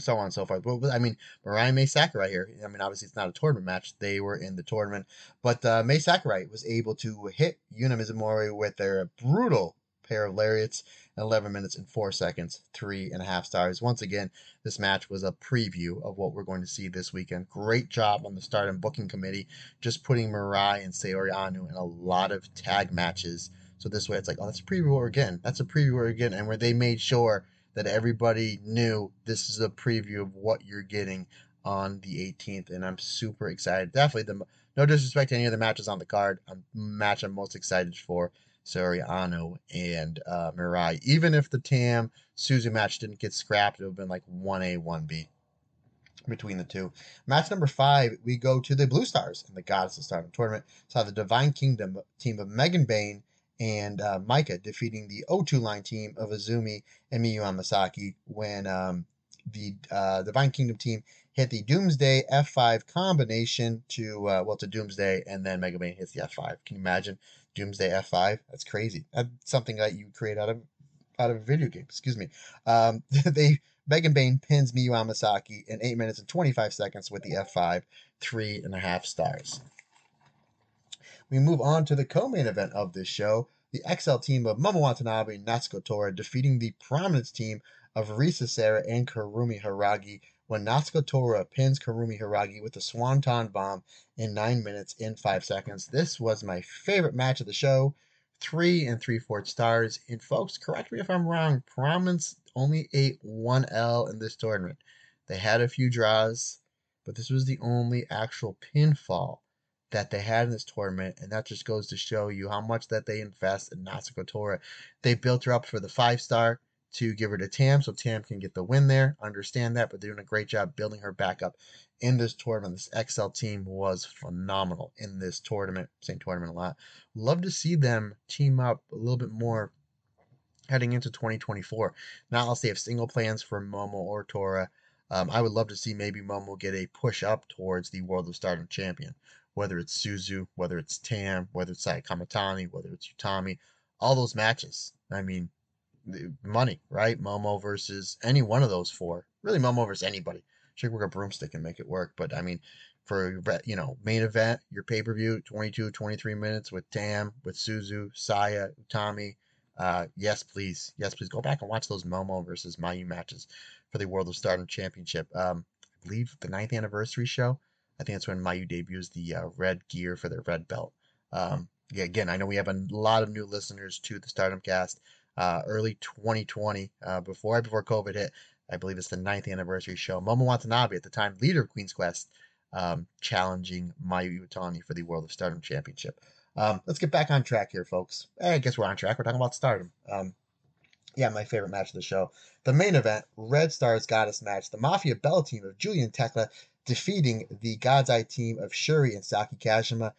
so on and so forth. But, I mean, Mariah Mai Sakurai here. I mean, obviously it's not a tournament match. They were in the tournament, but uh, Mai Sakurai was able to hit Yuna Mizumori with their brutal pair of lariats in 11 minutes and 4 seconds, three and a half stars. Once again, this match was a preview of what we're going to see this weekend. Great job on the start and booking committee, just putting Mirai and Saori Anou in a lot of tag matches. So this way it's like, oh, that's a preview again. That's a preview again. And where they made sure that everybody knew this is a preview of what you're getting on the 18th. And I'm super excited. Definitely the no disrespect to any of the matches on the card. A match I'm most excited for Saori Anou and uh, Mirai. Even if the Tam Suzu match didn't get scrapped, it would have been like 1A, 1B between the two. Match number five, we go to the Blue Stars in the Goddess of Stardom tournament. Saw the Divine Kingdom team of Megan Bayne and uh, Maika defeating the O2 line team of Azumi and Miyu Amasaki when um, the uh, Divine Kingdom team hit the Doomsday F5 combination to, uh, well, to Doomsday, and then Mega Bayne hits the F5. Can you imagine Doomsday F5. That's crazy. That's something that you create out of out of a video game. Excuse me. Um, they Megan Bayne pins Miyu Amasaki in 8 minutes and 25 seconds with the F5, three and a half stars. We move on to the co-main event of this show, the XL team of Momo Watanabe and Natsuko Tora defeating the Prominence team of Risa Sera and Kurumi Hiiragi when Natsuko Tora pins Kurumi Hiiragi with a Swanton Bomb in 9 minutes and 5 seconds. This was my favorite match of the show. Three and three fourths stars. And folks, correct me if I'm wrong, Prominence only ate one L in this tournament. They had a few draws, but this was the only actual pinfall that they had in this tournament, and that just goes to show you how much that they invest in Natsuko Tora. They built her up for the five star to give her to Tam, so Tam can get the win there. Understand that, but they're doing a great job building her back up in this tournament. This XL team was phenomenal in this tournament. Same tournament a lot. Love to see them team up a little bit more heading into 2024. Not unless they have single plans for Momo or Tora. Um, I would love to see maybe Momo get a push up towards the World of Stardom champion whether it's Suzu, whether it's Tam, whether it's Saya Kamitani, whether it's Utami, all those matches. I mean, money, right? Momo versus any one of those four. Really, Momo versus anybody. She could work a broomstick and make it work. But I mean, for you know, main event, your pay per view, 22, 23 minutes with Tam, with Suzu, Saya, Utami. Uh, yes, please. Yes, please go back and watch those Momo versus Mayu matches for the World of Stardom Championship. Um, I believe the ninth anniversary show I think that's when Mayu debuts the uh, red gear for their red belt. Um, yeah, again, I know we have a lot of new listeners to the Stardom Cast. Uh, early 2020, uh, before before COVID hit, I believe it's the ninth anniversary show. Momo Watanabe, at the time leader of Queen's Quest, um, challenging Mayu Iwatani for the World of Stardom Championship. Um, let's get back on track here, folks. I guess we're on track. We're talking about Stardom. Um, yeah, my favorite match of the show. The main event, Red Stars Goddess match. The Mafia Bell team of Giulia and Thekla defeating the God's Eye team of Shuri and Saki Kashima.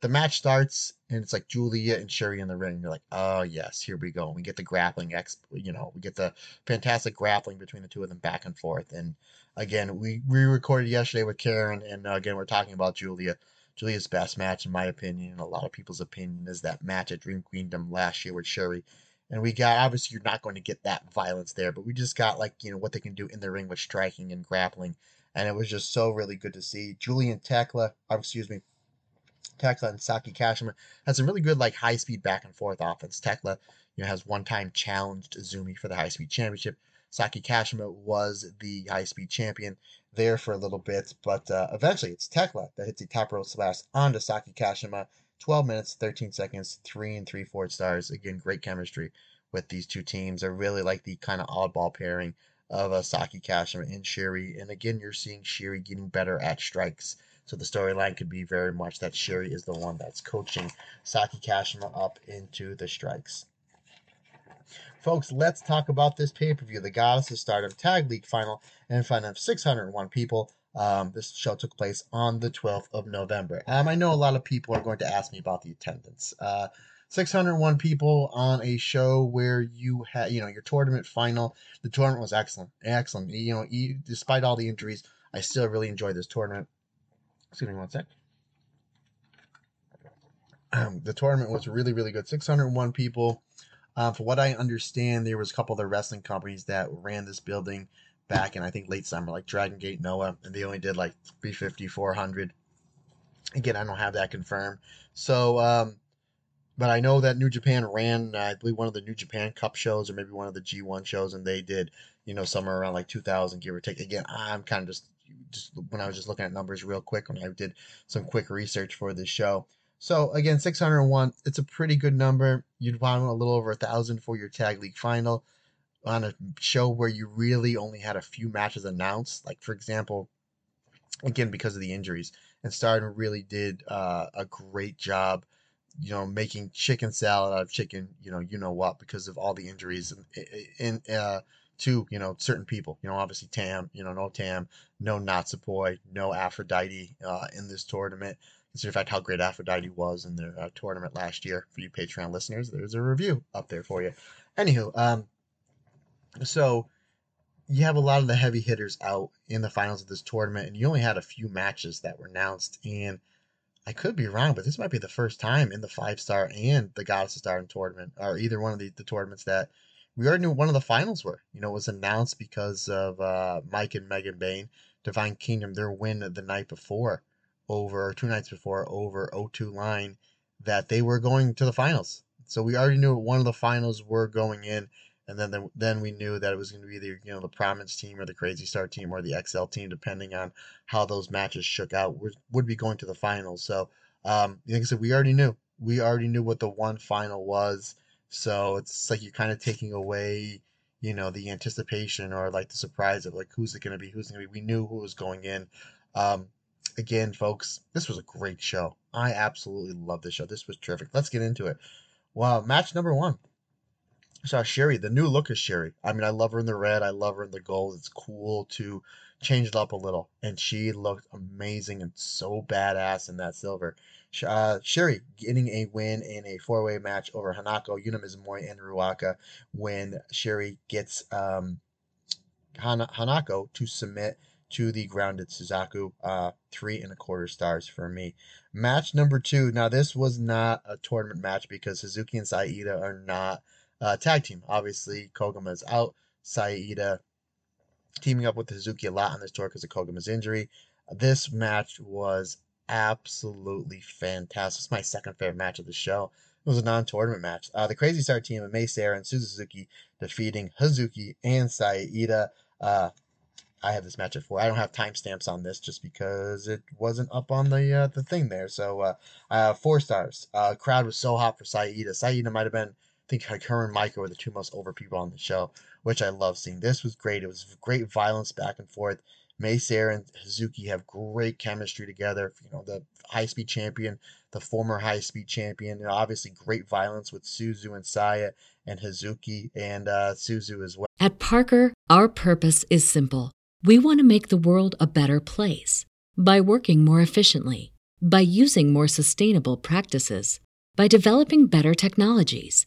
The match starts and it's like Giulia and Shuri in the ring. You're like, oh yes, here we go. We get the grappling, ex, you know, we get the fantastic grappling between the two of them back and forth. And again, we we recorded yesterday with Karen, and uh, again we're talking about Giulia. Giulia's best match, in my opinion, and a lot of people's opinion, is that match at Dream Queendom last year with Shuri. And we got obviously you're not going to get that violence there, but we just got like you know what they can do in the ring with striking and grappling and it was just so really good to see. Giulia and Thekla, oh, excuse me, Thekla and Saki Kashima had some really good like high speed back and forth offense. Thekla, you know, has one time challenged Azumi for the high speed championship. Saki Kashima was the high speed champion there for a little bit, but uh, eventually it's Thekla that hits the top rope splash onto Saki Kashima. 12 minutes, 13 seconds, three and three fourths stars. Again, great chemistry with these two teams. I really like the kind of oddball pairing of uh, Saki Kashima and Shuri. And again, you're seeing Shuri getting better at strikes. So the storyline could be very much that Shuri is the one that's coaching Saki Kashima up into the strikes. Folks, let's talk about this pay per view. The Goddesses Stardom Tag League final in front of 601 people. Um, this show took place on the 12th of November. Um, I know a lot of people are going to ask me about the attendance. Uh, 601 people on a show where you had, you know, your tournament final. The tournament was excellent, excellent. You know, you, despite all the injuries, I still really enjoyed this tournament. Excuse me one sec. Um, the tournament was really, really good. 601 people. Um, for what I understand, there was a couple of the wrestling companies that ran this building back in I think late summer, like Dragon Gate Noah, and they only did like 350, 400. Again, I don't have that confirmed. So um, but I know that New Japan ran, uh, I believe, one of the New Japan Cup shows or maybe one of the G1 shows, and they did, you know, somewhere around like 2,000, give or take. Again, I'm kind of just, just when I was just looking at numbers real quick when I did some quick research for this show. So again, 601, it's a pretty good number. You'd want a little over a thousand for your tag league final on a show where you really only had a few matches announced. Like for example, again because of the injuries, and Stardom really did uh, a great job you know, making chicken salad out of chicken, you know, you know what, because of all the injuries in, in uh, to you know certain people. You know, obviously Tam, you know, no Tam, no Natsupoi, no Aphrodite uh, in this tournament. Consider the fact how great Aphrodite was in the uh, tournament last year. For you Patreon listeners, there's a review up there for you. Anywho, um, so you have a lot of the heavy hitters out in the finals of this tournament, and you only had a few matches that were announced, and I could be wrong, but this might be the first time in the five star and the Goddess of Stardom tournament, or either one of the, the tournaments that we already knew one of the finals were. You know, was announced because of uh, Maika and Megan Bayne, Divine Kingdom, their win the night before over two nights before over O2 line that they were going to the finals. So we already knew one of the finals were going in, and then the, then we knew that it was going to be either you know the Prominence team or the Crazy Star team or the XL team, depending on how those matches shook out, would, would be going to the finals. So um, like I said, we already knew. We already knew what the one final was. So it's like you're kind of taking away, you know, the anticipation or like the surprise of like who's it going to be, who's going to be. We knew who was going in. Um, again, folks, this was a great show. I absolutely love this show. This was terrific. Let's get into it. Wow, match number one. So Shuri, the new look of Shuri. I mean, I love her in the red. I love her in the gold. It's cool to change it up a little, and she looked amazing and so badass in that silver. Uh, Shuri getting a win in a four-way match over Hanako, Yuna Mizumori, and Ruaka when Shuri gets um, Hanako to submit to the grounded Suzaku. Uh, three and a quarter stars for me. Match number two. Now, this was not a tournament match because Suzuki and Saida are not uh, tag team. Obviously, Koguma is out. Saya Iida teaming up with Hazuki a lot on this tour because of Koguma's injury. This match was absolutely fantastic. It's my second favorite match of the show. It was a non-tournament match. Uh, the Crazy Star team of Mei Seira and Suzuki defeating Hazuki and Saya Iida. Uh, I have this match at four. I don't have timestamps on this just because it wasn't up on the uh, the thing there. So uh, uh, four stars. Uh, crowd was so hot for Saya Iida. Saida might have been, think, her and Maika were the two most over people on the show, which I love seeing. This was great. It was great violence back and forth. Mei and Hazuki have great chemistry together. You know, the high speed champion, the former high speed champion. Know, obviously, great violence with Suzu and Saya and Hazuki and uh, Suzu as well. At Parker, our purpose is simple we want to make the world a better place by working more efficiently, by using more sustainable practices, by developing better technologies.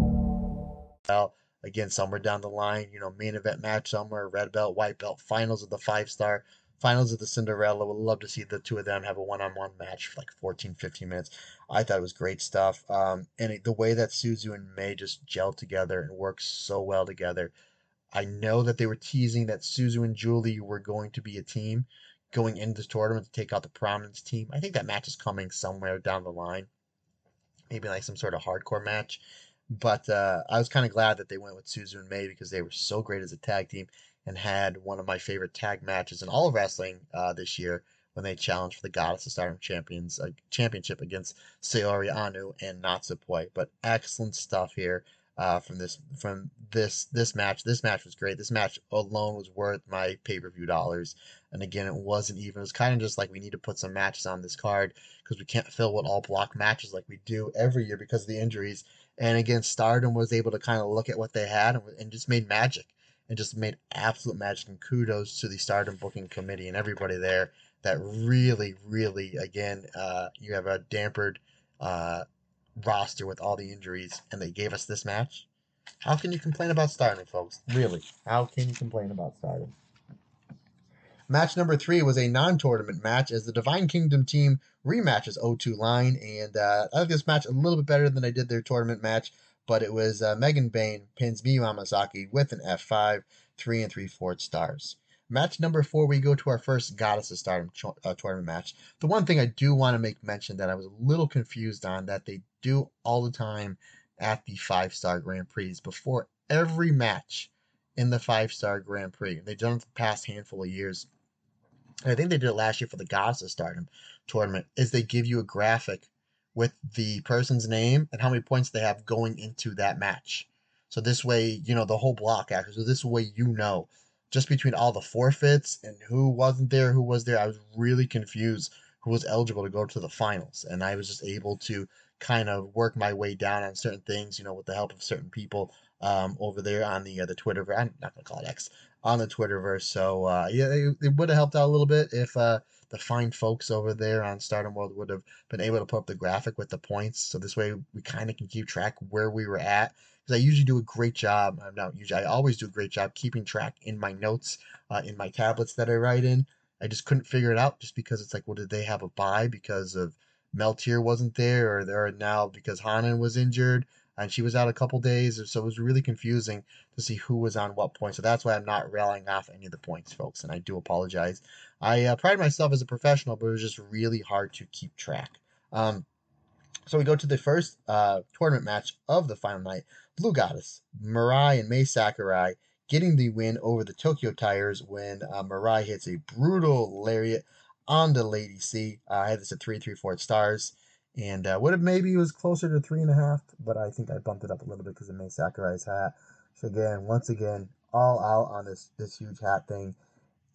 Again, somewhere down the line, you know, main event match somewhere, red belt, white belt, finals of the five star, finals of the Cinderella. Would love to see the two of them have a one on one match for like 14, 15 minutes. I thought it was great stuff. Um, and it, the way that Suzu and Mei just gel together and worked so well together. I know that they were teasing that Suzu and Giulia were going to be a team going into this tournament to take out the Prominence team. I think that match is coming somewhere down the line. Maybe like some sort of hardcore match. But uh, I was kind of glad that they went with Suzu and Mei because they were so great as a tag team and had one of my favorite tag matches in all of wrestling uh, this year when they challenged for the Goddess of Stardom Champions uh, Championship against Saori Anou and Natsupoi. But excellent stuff here uh, from this from this this match. This match was great. This match alone was worth my pay per view dollars. And again, it wasn't even. It was kind of just like we need to put some matches on this card because we can't fill with all block matches like we do every year because of the injuries. And again, Stardom was able to kind of look at what they had and, and just made magic and just made absolute magic. And kudos to the Stardom booking committee and everybody there that really, really, again, uh, you have a dampered uh, roster with all the injuries, and they gave us this match. How can you complain about Stardom, folks? Really, how can you complain about Stardom? Match number three was a non-tournament match as the Divine Kingdom team rematches O2 Line, and uh, I like this match a little bit better than I did their tournament match, but it was uh, Megan Bayne pins Miyu Amasaki with an F5, three and three fourths stars. Match number four, we go to our first Goddess of Stardom uh, tournament match. The one thing I do want to make mention that I was a little confused on that they do all the time at the five star Grand Prix before every match in the five star Grand Prix. They've done it the past handful of years. I think they did it last year for the Goddess of Stardom tournament, is they give you a graphic with the person's name and how many points they have going into that match. So this way, you know, the whole block actually. So this way you know just between all the forfeits and who wasn't there, who was there, I was really confused who was eligible to go to the finals. And I was just able to kind of work my way down on certain things, you know, with the help of certain people um, over there on the uh, the Twitter. I'm not gonna call it X on the Twitterverse. So uh, yeah, it, it would have helped out a little bit if uh, the fine folks over there on Stardom World would have been able to put up the graphic with the points. So this way we kind of can keep track where we were at. Because I usually do a great job. I'm not usually. I always do a great job keeping track in my notes, uh, in my tablets that I write in. I just couldn't figure it out just because it's like, well, did they have a buy because of Meltear wasn't there, or there now because Hanan was injured and she was out a couple days, so it was really confusing to see who was on what point. So that's why I'm not rallying off any of the points, folks, and I do apologize. I uh, pride myself as a professional, but it was just really hard to keep track. Um, so we go to the first uh, tournament match of the final night. Blue Goddess, Mirai and Mai Sakurai getting the win over the Tokyo Towers when uh, Mirai hits a brutal lariat on the Lady C. Uh, I had this at three, three, four stars and uh, would have maybe was closer to three and a half, but I think I bumped it up a little bit because of Mai Sakurai's hat. So again, once again, all out on this this huge hat thing.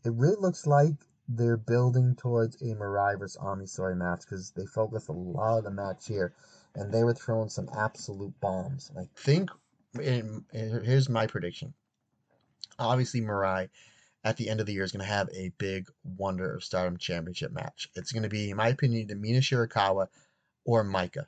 It really looks like they're building towards a Mirai vs. Ami Sohrei match because they focused a lot of the match here, and they were throwing some absolute bombs. I think, and here's my prediction. Obviously, Mirai at the end of the year is going to have a big Wonder of Stardom Championship match. It's going to be, in my opinion, the Mina Shirakawa or Maika.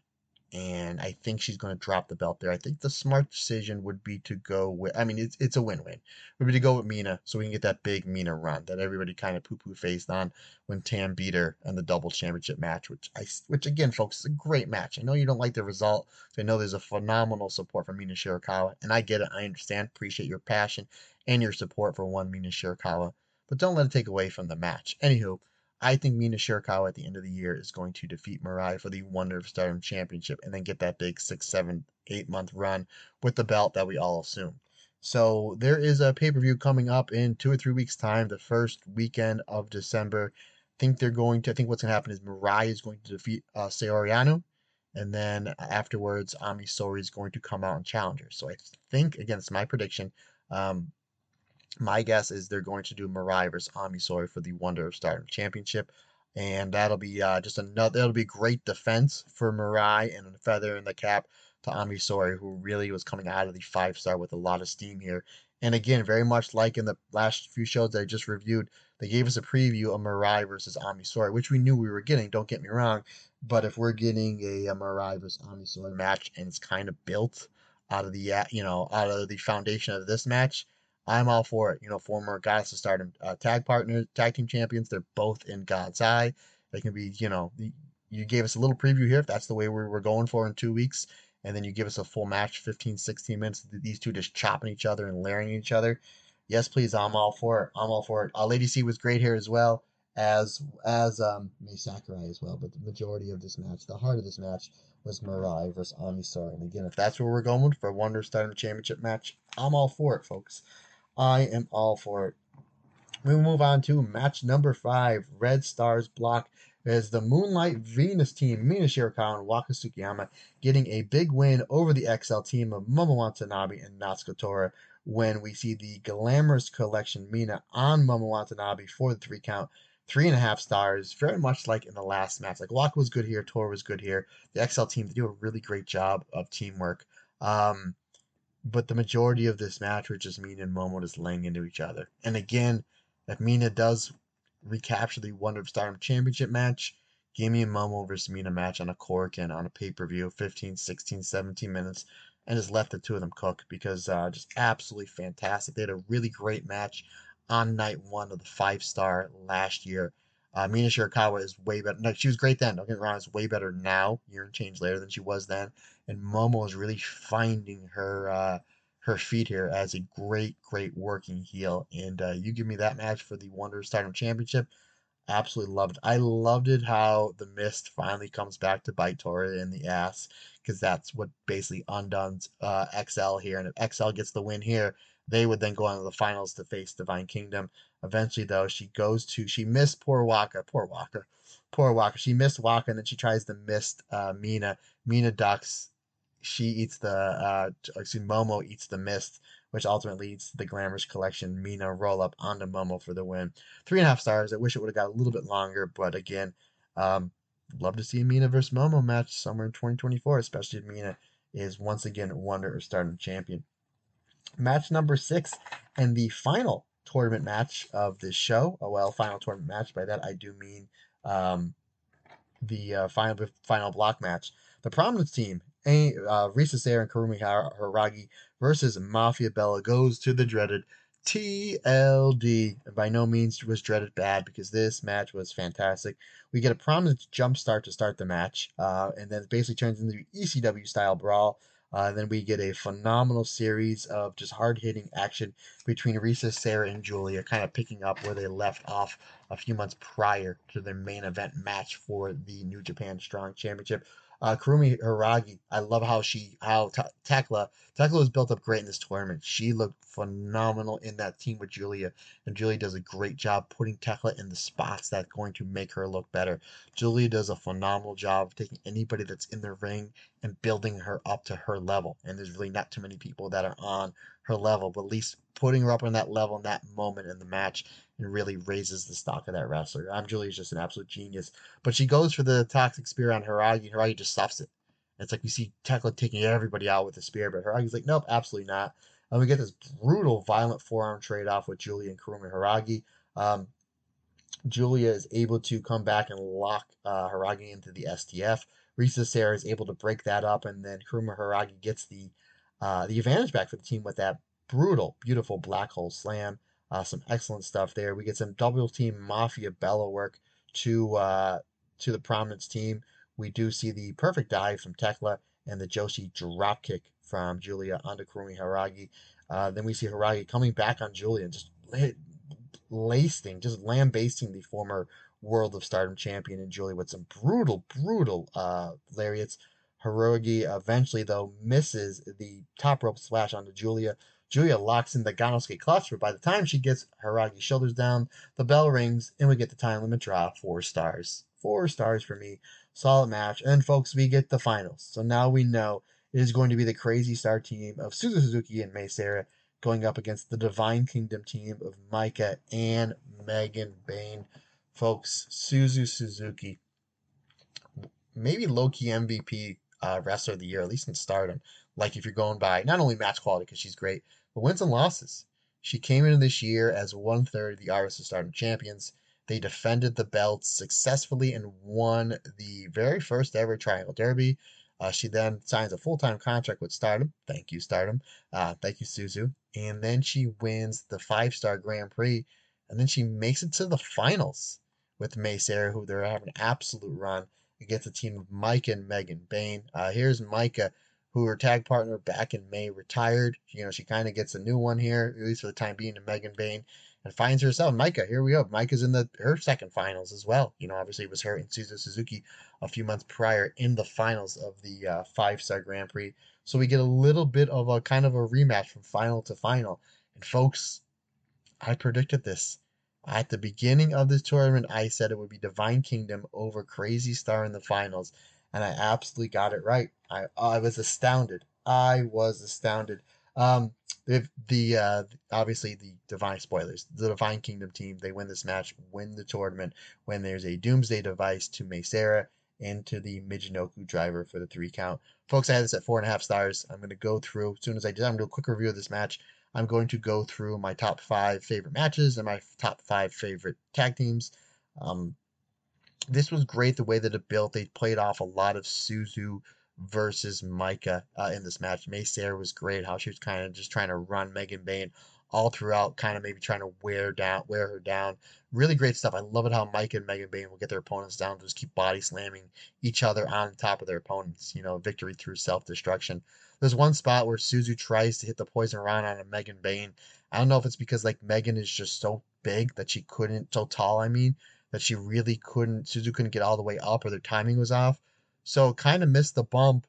And I think she's going to drop the belt there. I think the smart decision would be to go with, I mean, it's, it's a win win. Would be to go with Mina so we can get that big Mina run that everybody kind of poo poo faced on when Tam beat her in the double championship match, which I, which again, folks, is a great match. I know you don't like the result. So I know there's a phenomenal support for Mina Shirakawa, and I get it. I understand, appreciate your passion and your support for one Mina Shirakawa, but don't let it take away from the match. Anywho, I think Mina Shirakawa at the end of the year is going to defeat Mirai for the Wonder of Stardom Championship and then get that big six, seven, eight month run with the belt that we all assume. So there is a pay per view coming up in two or three weeks' time, the first weekend of December. I think they're going to. I think what's going to happen is Mirai is going to defeat uh, Saori Anou, and then afterwards, Ami Sohrei is going to come out and challenge her. So I think, again, it's my prediction. Um, my guess is they're going to do Mirai versus Ami Sohrei for the Wonder of Stardom Championship. And that'll be uh, just another, that'll be great defense for Mirai and a feather in the cap to Ami Sohrei, who really was coming out of the five star with a lot of steam here. And again, very much like in the last few shows that I just reviewed, they gave us a preview of Mirai versus Ami Sohrei, which we knew we were getting, don't get me wrong. But if we're getting a, a Mirai versus Ami Sohrei match and it's kind of built out of the, you know, out of the foundation of this match, I'm all for it. You know, former Goddess of Stardom uh, tag partners, tag team champions. They're both in God's eye. They can be, you know, you gave us a little preview here if that's the way we're, we're going for in two weeks. And then you give us a full match, 15, 16 minutes. These two just chopping each other and layering each other. Yes, please. I'm all for it. I'm all for it. Uh, Lady C was great here as well as as um, Mai Sakurai as well. But the majority of this match, the heart of this match, was Mirai versus Ami Sohrei. And again, if that's where we're going for a Wonder Stardom Championship match, I'm all for it, folks. I am all for it. We move on to match number five, Red Stars block as the Moonlight Venus team, Mina Shirakawa and Waka Tsukiyama, getting a big win over the XL team of Momo Watanabe and Natsuko Tora when we see the Glamorous Collection Mina on Momo Watanabe for the three count. Three and a half stars, very much like in the last match. Like Waka was good here, Tora was good here. The XL team, they do a really great job of teamwork. Um, but the majority of this match was just Mina and Momo just laying into each other. And again, if Mina does recapture the Wonder of Stardom Championship match, give me a Momo versus Mina match on a Korakuen on a pay per view, 15, 16, 17 minutes, and just let the two of them cook because uh, just absolutely fantastic. They had a really great match on night one of the five star last year. Uh, Mina Shirakawa is way better. No, she was great then. Don't get me wrong, is way better now, year and change later than she was then. And Momo is really finding her uh, her feet here as a great, great working heel. And uh, you give me that match for the Wonder Stardom Championship. Absolutely loved. I loved it how the mist finally comes back to bite Tora in the ass because that's what basically undoes uh, XL here. And if XL gets the win here, they would then go on to the finals to face Divine Kingdom. Eventually, though, she goes to she missed poor Waka, poor Waka, poor Waka. She missed Waka, and then she tries to miss uh, Mina. Mina ducks. She eats the uh, excuse Momo eats the mist, which ultimately leads to the Glamorous Collection Mina roll up onto Momo for the win. Three and a half stars. I wish it would have got a little bit longer, but again, um, love to see a Mina versus Momo match somewhere in 2024, especially if Mina is once again Wonder or Stardom champion. Match number six and the final tournament match of this show. Oh, well, final tournament match. By that I do mean um, the uh, final final block match. The Prominence team, uh, Risa Sera and Kurumi Hiiragi versus Mafia Bella goes to the dreaded TLD. And by no means was dreaded bad because this match was fantastic. We get a prominent jump start to start the match, uh, and then it basically turns into ECW style brawl. Uh, then we get a phenomenal series of just hard hitting action between Risa, Sera, and Giulia, kind of picking up where they left off a few months prior to their main event match for the New Japan Strong Championship. Uh, Kurumi Hiiragi, I love how she, how T- Thekla, Thekla was built up great in this tournament. She looked phenomenal in that team with Giulia, and Giulia does a great job putting Thekla in the spots that's going to make her look better. Giulia does a phenomenal job of taking anybody that's in the ring and building her up to her level. And there's really not too many people that are on her level, but at least putting her up on that level in that moment in the match and really raises the stock of that wrestler. I'm Giulia's just an absolute genius. But she goes for the toxic spear on Hiiragi. Hiiragi just stuffs it. It's like we see Thekla taking everybody out with the spear, but Hiiragi's like, nope, absolutely not. And we get this brutal, violent forearm trade off with Giulia and Kurumi Hiiragi. Um, Giulia is able to come back and lock uh, Hiiragi into the STF. Risa Sera is able to break that up, and then Kurumi Hiiragi gets the uh, the advantage back for the team with that brutal, beautiful black hole slam. Uh, some excellent stuff there. We get some double team Mafia Bella work to uh, to the Prominence team. We do see the perfect dive from Thekla and the Josie drop kick from Giulia onto Kurumi Hiiragi. Uh, then we see Hiiragi coming back on Giulia and just lacing, just lambasting the former World of Stardom champion and Giulia with some brutal, brutal uh, lariats. Hiiragi eventually, though, misses the top rope splash onto Giulia, Giulia locks in the Gannosuke clutch, but by the time she gets Hiiragi's shoulders down, the bell rings and we get the time limit draw. Four stars. Four stars for me. Solid match. And folks, we get the finals. So now we know it is going to be the crazy star team of Suzu Suzuki and Mei Seira going up against the Divine Kingdom team of Maika and Megan Bayne. Folks, Suzu Suzuki, maybe low key MVP uh, wrestler of the year, at least in stardom. Like if you're going by not only match quality because she's great, but wins and losses. She came into this year as one third of the of Stardom champions. They defended the belts successfully and won the very first ever Triangle Derby. Uh, she then signs a full time contract with Stardom. Thank you, Stardom. Uh, thank you, Suzu. And then she wins the five star Grand Prix. And then she makes it to the finals with Mei Seira, who they're having an absolute run against a team of Maika and Megan Bayne. Uh, here's Maika who her tag partner back in May retired. You know, she kind of gets a new one here, at least for the time being, to Megan Bayne, and finds herself Maika. Here we go. Maika's in the her second finals as well. You know, obviously it was her and Suzu Suzuki a few months prior in the finals of the uh, five star Grand Prix. So we get a little bit of a kind of a rematch from final to final. And folks, I predicted this. At the beginning of this tournament, I said it would be Divine Kingdom over Crazy Star in the finals and I absolutely got it right. I I was astounded. I was astounded. Um, the the uh, obviously the divine spoilers. The Divine Kingdom team they win this match, win the tournament when there's a Doomsday device to Mei Seira into the Michinoku driver for the three count. Folks, I had this at four and a half stars. I'm going to go through as soon as I did. I'm going to do a quick review of this match. I'm going to go through my top five favorite matches and my top five favorite tag teams. Um, this was great the way that it built. They played off a lot of Suzu versus Maika uh, in this match. Mei Seira was great. How she was kind of just trying to run Megan Bayne all throughout, kind of maybe trying to wear down, wear her down. Really great stuff. I love it how Mike and Megan Bayne will get their opponents down, just keep body slamming each other on top of their opponents. You know, victory through self destruction. There's one spot where Suzu tries to hit the poison round on Megan Bayne. I don't know if it's because like Megan is just so big that she couldn't, so tall. I mean, that she really couldn't Suzu couldn't get all the way up or their timing was off. So kind of missed the bump,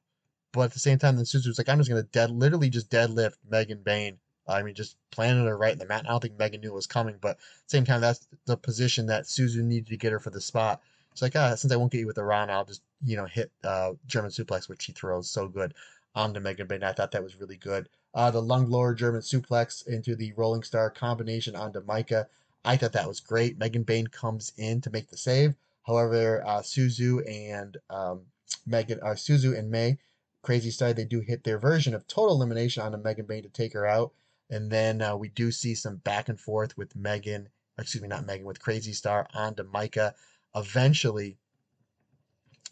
but at the same time, then Suzu was like, I'm just gonna dead literally just deadlift Megan Bayne. I mean, just planted her right in the mat. I don't think Megan knew it was coming, but same time, that's the position that Suzu needed to get her for the spot. It's like, ah, since I won't get you with the run, I'll just, you know, hit uh, German suplex, which she throws so good onto Megan Bayne. I thought that was really good. Uh, the lung lower German suplex into the Rolling Star combination onto Maika. I thought that was great. Megan Bayne comes in to make the save. However, uh, Suzu and um, Megan, uh, Suzu and Mei, Crazy Star, they do hit their version of total elimination onto Megan Bayne to take her out. And then uh, we do see some back and forth with Megan, excuse me, not Megan, with Crazy Star onto Maika. Eventually,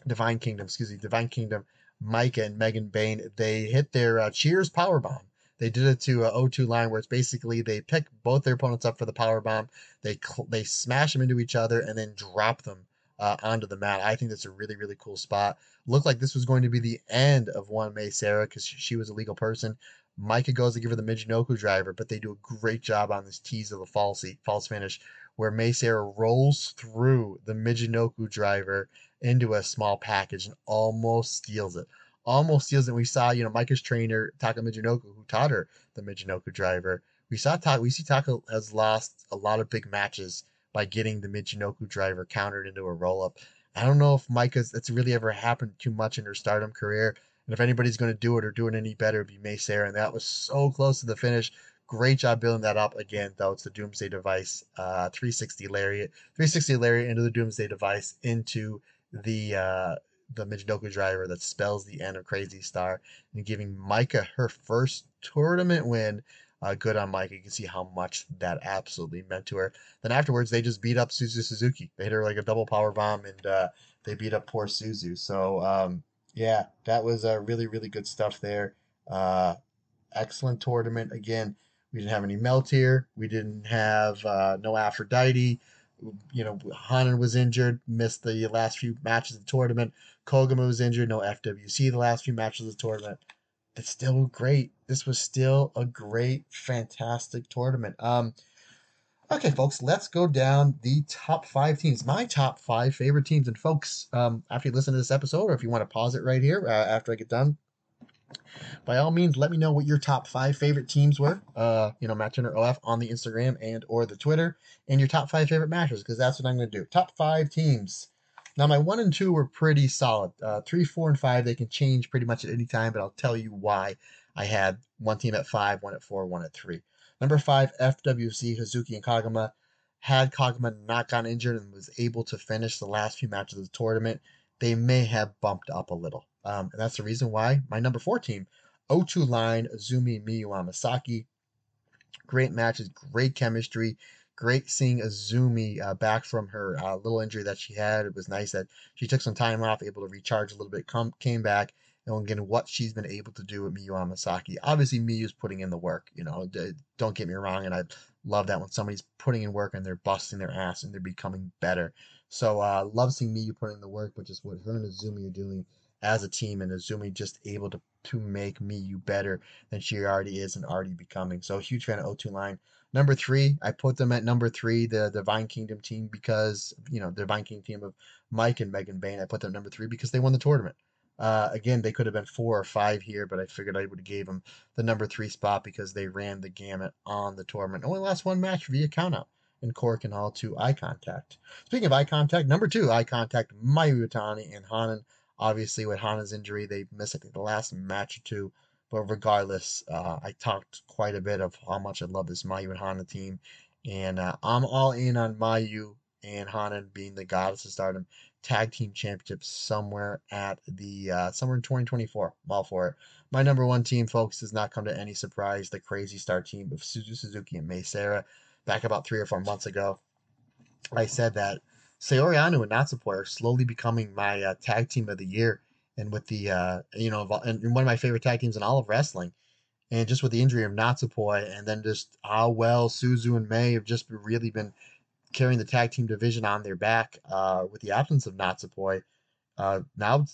Divine Kingdom, excuse me, Divine Kingdom, Maika and Megan Bayne, they hit their uh, Cheers power bomb. They did it to a O2 line where it's basically they pick both their opponents up for the power bomb, they cl- they smash them into each other and then drop them uh, onto the mat. I think that's a really really cool spot. Looked like this was going to be the end of one Mei Seira because she, was a legal person. Maika goes to give her the Michinoku driver, but they do a great job on this tease of a false false finish where Mei Seira rolls through the Michinoku driver into a small package and almost steals it. Almost steals it. We saw, you know, Maika's trainer, Taka Michinoku, who taught her the Michinoku driver. We saw Taka, we see Taka has lost a lot of big matches by getting the Michinoku driver countered into a roll up. I don't know if Maika's that's really ever happened too much in her stardom career. And if anybody's going to do it or do it any better, it'd be Mei Seira. And that was so close to the finish. Great job building that up. Again, though, it's the Doomsday device, uh, 360 lariat, 360 lariat into the Doomsday device into the uh, the Michinoku driver that spells the end of Crazy Star and giving Maika her first tournament win. Uh, good on Maika. You can see how much that absolutely meant to her. Then afterwards, they just beat up Suzu Suzuki. They hit her like a double power bomb and uh, they beat up poor Suzu. So um, yeah, that was uh, really really good stuff there. Uh, excellent tournament. Again, we didn't have any Meltear. We didn't have uh, no Aphrodite you know, Hanan was injured, missed the last few matches of the tournament. Koguma was injured, no FWC the last few matches of the tournament. It's still great. This was still a great, fantastic tournament. Um, okay, folks, let's go down the top five teams. My top five favorite teams. And folks, um, after you listen to this episode, or if you want to pause it right here uh, after I get done, by all means, let me know what your top five favorite teams were. Uh, you know, Matt Turner OF on the Instagram and or the Twitter, and your top five favorite matches, because that's what I'm going to do. Top five teams. Now, my one and two were pretty solid. Uh, three, four, and five they can change pretty much at any time, but I'll tell you why. I had one team at five, one at four, one at three. Number five, FWC Hazuki and Koguma. Had Koguma not gotten injured and was able to finish the last few matches of the tournament, they may have bumped up a little. Um, and that's the reason why my number four team, O2 line, AZM Miyu Amasaki. Great matches, great chemistry. Great seeing AZM uh, back from her uh, little injury that she had. It was nice that she took some time off, able to recharge a little bit, come, came back, and again, what she's been able to do with Miyu Amasaki. Obviously, Miyu's putting in the work. You know, don't get me wrong, and I love that when somebody's putting in work and they're busting their ass and they're becoming better. So, uh, love seeing Miyu putting in the work, but just what her and AZM are doing as a team and AZM just able to, to make Miyu better than she already is and already becoming. So huge fan of O2 line. Number three, I put them at number three, the Divine Kingdom team, because, you know, the Divine Kingdom team of Mike and Megan Bayne. I put them number three because they won the tournament. Uh, again, they could have been four or five here, but I figured I would have gave them the number three spot because they ran the gamut on the tournament. Only lost one match via countout in Korakuen Hall to eye contact. Speaking of eye contact, number two, eye contact, Mayu Iwatani and Hanan Obviously, with Hana's injury, they missed I think the last match or two. But regardless, uh, I talked quite a bit of how much I love this Mayu and Hana team, and uh, I'm all in on Mayu and Hana being the goddess of Stardom tag team championship somewhere at the uh, somewhere in 2024. I'm all for it. My number one team, folks, does not come to any surprise. The Crazy Star team of Suzu Suzuki and Mei Seira. Back about three or four months ago, I said that Saori Anou and Natsupoi are slowly becoming my uh, tag team of the year. And with the, uh, you know, and one of my favorite tag teams in all of wrestling. And just with the injury of Natsupoi and then just how well Suzu and Mei have just really been carrying the tag team division on their back uh, with the absence of Natsupoi. Uh, now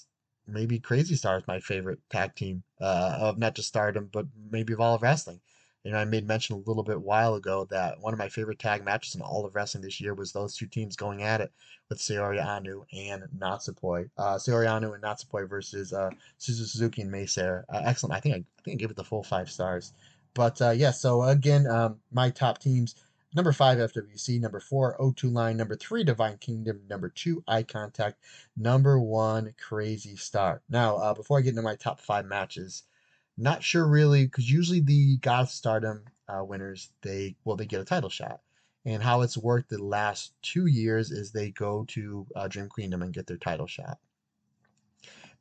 maybe Crazy Star is my favorite tag team uh, of not just Stardom, but maybe of all of wrestling. You know, I made mention a little bit while ago that one of my favorite tag matches in all of wrestling this year was those two teams going at it with Saori Anou and Natsupoi. Uh, Saori Anou and Natsupoi versus uh, Suzu Suzuki and Seira. Uh, excellent. I think I, I think I gave it the full five stars. but uh, yeah, so again, um, my top teams number five, FWC, number four, O2 Line, number three, Divine Kingdom, number two, Eye Contact, number one, Crazy Star. Now, uh, before I get into my top five matches, not sure really, because usually the God Stardom uh, winners, they well, they get a title shot. And how it's worked the last two years is they go to uh, Dream Queendom and get their title shot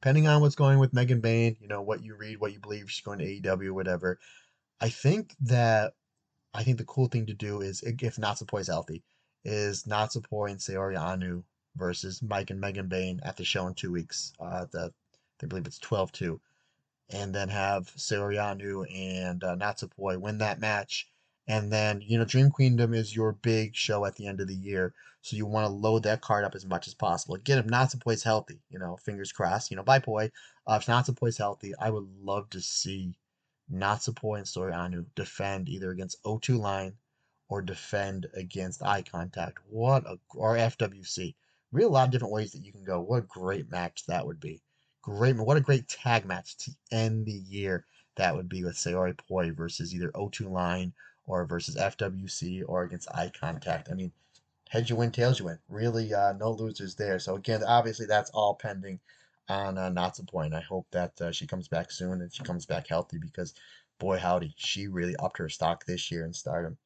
depending on what's going with Megan Bayne, you know, what you read, what you believe, she's going to AEW, whatever. I think that I think the cool thing to do is if Natsupoi is healthy, is Natsupoi and Saori Anou versus Mike and Megan Bain at the show in two weeks. Uh, the I believe it's 12-2. And then have Saori Anou and uh, Natsupoi win that match. And then, you know, Dream Queendom is your big show at the end of the year. So you want to load that card up as much as possible. Again, if Natsupoi's healthy, you know, fingers crossed, you know, bye Poi. Uh, if Natsupoi's healthy, I would love to see Natsupoi and Saori Anou defend either against O2 line or defend against eye contact. What a or FWC. Really a lot of different ways that you can go. What a great match that would be. Great what a great tag match to end the year that would be with Saori Poi versus either O2 line or versus FWC or against eye contact. I mean, heads you win, tails you win. Really, uh, no losers there. So again, obviously that's all pending on uh, Natsupoi. I hope that uh, she comes back soon and she comes back healthy because, boy howdy, she really upped her stock this year in Stardom.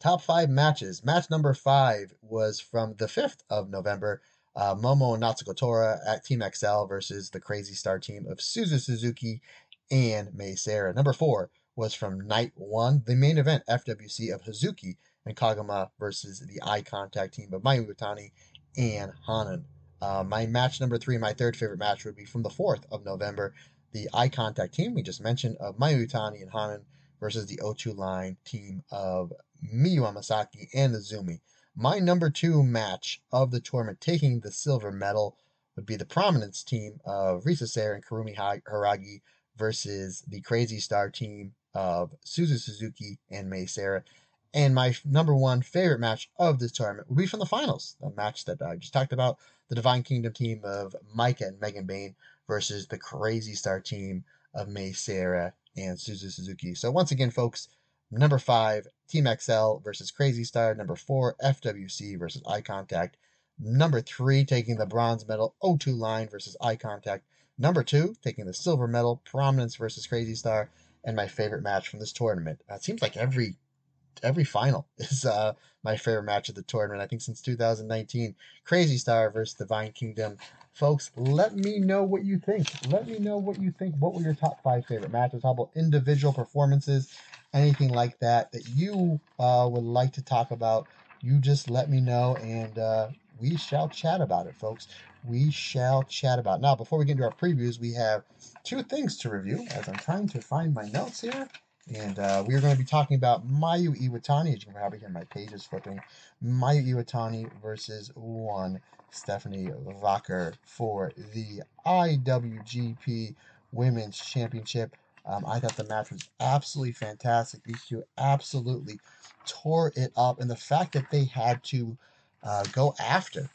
Top five matches. Match number five was from the 5th of November. Uh, Momo and Natsuko Tora at Team XL versus the Crazy Star team of Suzu Suzuki and Mei Seira. Number four was from night one, the main event FWC of Hazuki and Koguma versus the Eye Contact team of Mayu Iwatani and Hanan. Uh, my match number three, my third favorite match, would be from the 4th of November. The Eye Contact team we just mentioned of Mayu Iwatani and Hanan versus the O2 line team of Miyu Amasaki and AZM. My number two match of the tournament, taking the silver medal, would be the Prominence team of Risa Sera and Kurumi Hiiragi versus the Crazy Star team of Suzu Suzuki and Mei Seira. And my number one favorite match of this tournament would be from the finals, the match that I just talked about, the Divine Kingdom team of Maika and Megan Bayne versus the Crazy Star team of Mei Seira and Suzu Suzuki. So once again, folks, number five, Team XL versus Crazy Star. Number four, FWC versus Eye Contact. Number three, taking the bronze medal, O2 Line versus Eye Contact. Number two, taking the silver medal, Prominence versus Crazy Star. And my favorite match from this tournament. It seems like every every final is uh, my favorite match of the tournament. I think since 2019, Crazy Star versus Divine Kingdom. Folks, let me know what you think. Let me know what you think. What were your top five favorite matches? How about individual performances? Anything like that that you uh, would like to talk about? You just let me know, and uh, we shall chat about it, folks. We shall chat about it. Now, before we get into our previews, we have two things to review. As I'm trying to find my notes here. And uh, we are going to be talking about Mayu Iwatani, as you can probably hear my pages flipping. Mayu Iwatani versus one Stephanie Vaquer for the IWGP Women's Championship. Um, I thought the match was absolutely fantastic. These two absolutely tore it up. And the fact that they had to uh, go after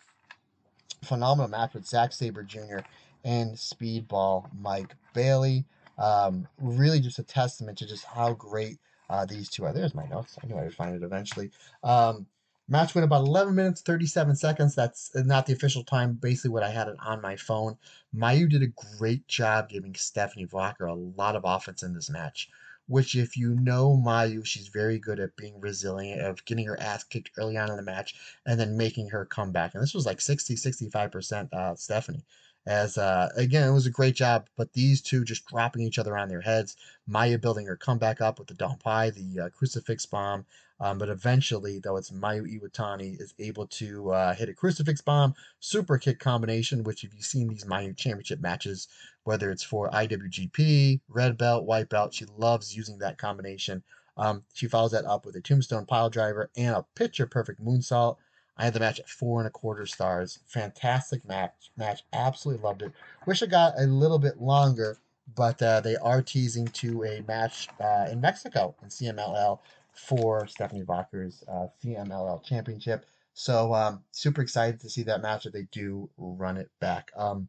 phenomenal match with Zack Sabre Jr. and Speedball Mike Bailey. Um, really just a testament to just how great uh, these two are. There's my notes. I knew I would find it eventually. Um, match went about 11 minutes, 37 seconds. That's not the official time, basically what I had it on my phone. Mayu did a great job giving Stephanie Vaquer a lot of offense in this match. Which, if you know Mayu, she's very good at being resilient, of getting her ass kicked early on in the match, and then making her come back. And this was like 60, 65% uh, Stephanie as uh, again it was a great job but these two just dropping each other on their heads mayu building her comeback up with the Donpai, the uh, crucifix bomb um, but eventually though it's mayu iwatani is able to uh, hit a crucifix bomb super kick combination which if you've seen these mayu championship matches whether it's for iwgp red belt white belt she loves using that combination. Um, she follows that up with a tombstone pile driver and a picture perfect moonsault I had the match at four and a quarter stars. Fantastic match. Match. Absolutely loved it. Wish it got a little bit longer, but uh, they are teasing to a match uh, in Mexico in CMLL for Stephanie Vaquer's uh, CMLL championship. So um, super excited to see that match if they do run it back. Um,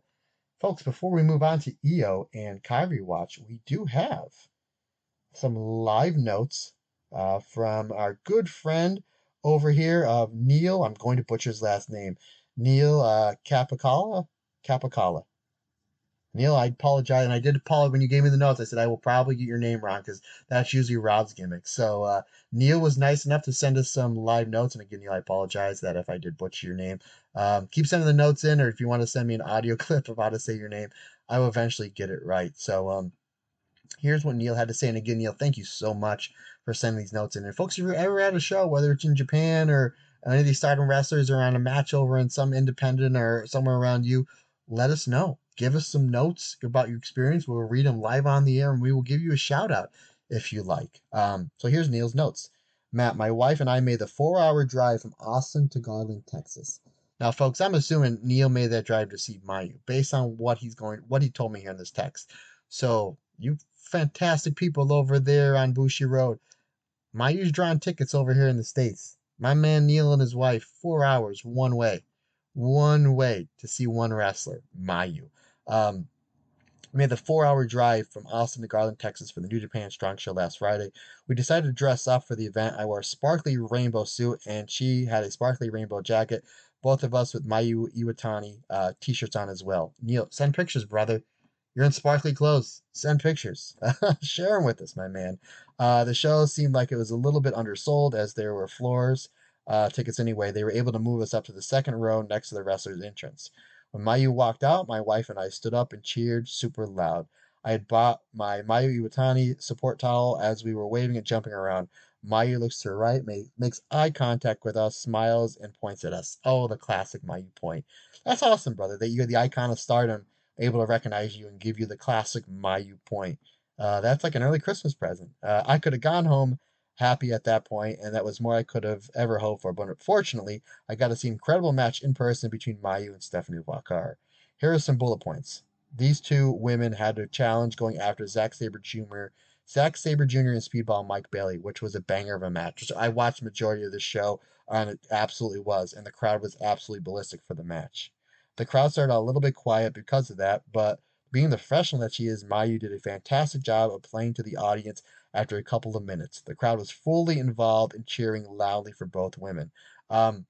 folks, before we move on to Io and Kairi Watch, we do have some live notes uh, from our good friend over here of Neil. I'm going to butcher his last name. Neil uh. Capicala. Neil, I apologize, and I did apologize when you gave me the notes. I said I will probably get your name wrong because that's usually Rob's gimmick. So uh, Neil was nice enough to send us some live notes, and again, Neil, I apologize that if I did butcher your name. Um, keep sending the notes in, or if you want to send me an audio clip of how to say your name, I will eventually get it right. So um, here's what Neil had to say, and again, Neil, thank you so much for sending these notes in. And folks, if you're ever at a show, whether it's in Japan or any of these stardom wrestlers are on a match over in some independent or somewhere around you, let us know give us some notes about your experience. We'll read them live on the air and we will give you a shout out if you like. Um, so here's Neil's notes. Matt, my wife and I made the four hour drive from Austin to Garland, Texas. Now, folks, I'm assuming Neil made that drive to see Mayu based on what he's going, what he told me here in this text. So, you fantastic people over there on Bushiroad, Mayu's drawing tickets over here in the States. My man Neil and his wife, four hours one way, one way to see one wrestler, Mayu. Um, we made the four hour drive from Austin to Garland, Texas for the New Japan Strong Show last Friday. We decided to dress up for the event. I wore a sparkly rainbow suit and she had a sparkly rainbow jacket. Both of us with Mayu Iwatani uh, t shirts on as well. Neil, send pictures, brother. You're in sparkly clothes. Send pictures. Share them with us, my man. Uh, the show seemed like it was a little bit undersold as there were floors uh, tickets anyway. They were able to move us up to the second row next to the wrestler's entrance. When Mayu walked out, my wife and I stood up and cheered super loud. I had bought my Mayu Iwatani support towel as we were waving and jumping around. Mayu looks to her right, makes eye contact with us, smiles, and points at us. Oh, the classic Mayu point. That's awesome, brother, that you're the icon of stardom, able to recognize you and give you the classic Mayu point. Uh, that's like an early Christmas present. Uh, I could have gone home happy at that point, and that was more I could have ever hoped for. But fortunately, I got to see an incredible match in person between Mayu and Stephanie Vaquer. Here are some bullet points. These two women had a challenge going after Zack Sabre Jr., Zack Sabre Jr. and Speedball Mike Bailey, which was a banger of a match. I watched majority of the show, and it absolutely was, and the crowd was absolutely ballistic for the match. The crowd started a little bit quiet because of that, but being the professional that she is, Mayu did a fantastic job of playing to the audience after a couple of minutes. The crowd was fully involved and cheering loudly for both women. Um,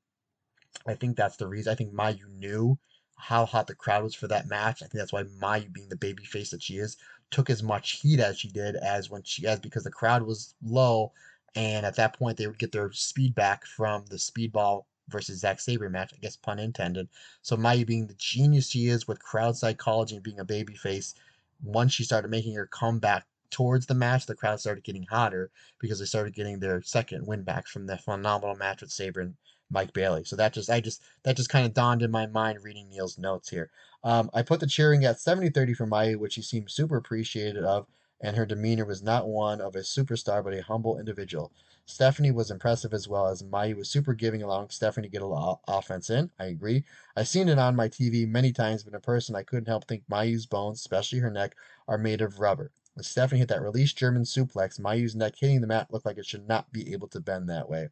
I think that's the reason. I think Mayu knew how hot the crowd was for that match. I think that's why Mayu, being the baby face that she is, took as much heat as she did as when she as because the crowd was low, and at that point they would get their speed back from the speedball versus Zack Sabre match. I guess pun intended. So Mayu, being the genius she is with crowd psychology and being a baby face, once she started making her comeback towards the match, the crowd started getting hotter because they started getting their second win back from the phenomenal match with Sabre and Mike Bailey. So that just I just that just kind of dawned in my mind reading Neil's notes here. Um, I put the cheering at 70-30 for Mayu, which he seemed super appreciated of, and her demeanor was not one of a superstar but a humble individual. Stephanie was impressive as well as Mayu was super giving, allowing Stephanie to get a lot of offense in. I agree. I've seen it on my TV many times, but in person I couldn't help think Mayu's bones, especially her neck, are made of rubber. When Stephanie hit that release German suplex, Mayu's neck hitting the mat looked like it should not be able to bend that way.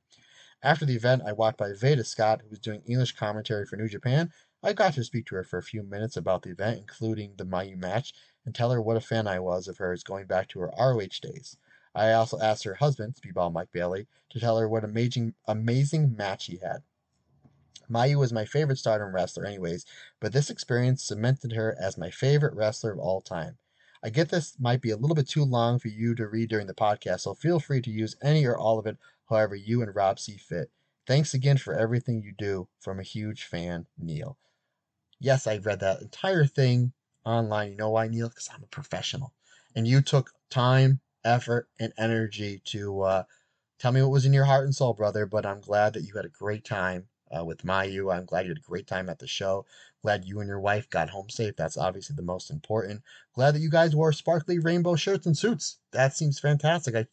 After the event, I walked by Veda Scott, who was doing English commentary for New Japan. I got to speak to her for a few minutes about the event, including the Mayu match, and tell her what a fan I was of hers going back to her ROH days. I also asked her husband, Speedball Mike Bailey, to tell her what amazing amazing match he had. Mayu was my favorite stardom wrestler anyways, but this experience cemented her as my favorite wrestler of all time. I get this might be a little bit too long for you to read during the podcast, so feel free to use any or all of it however you and Rob see fit. Thanks again for everything you do. From a huge fan, Neil. Yes, I read that entire thing online. You know why, Neil? Because I'm a professional. And you took time, effort, and energy to uh, tell me what was in your heart and soul, brother. But I'm glad that you had a great time uh, with Mayu. I'm glad you had a great time at the show. Glad you and your wife got home safe. That's obviously the most important. Glad that you guys wore sparkly rainbow shirts and suits. That seems fantastic. I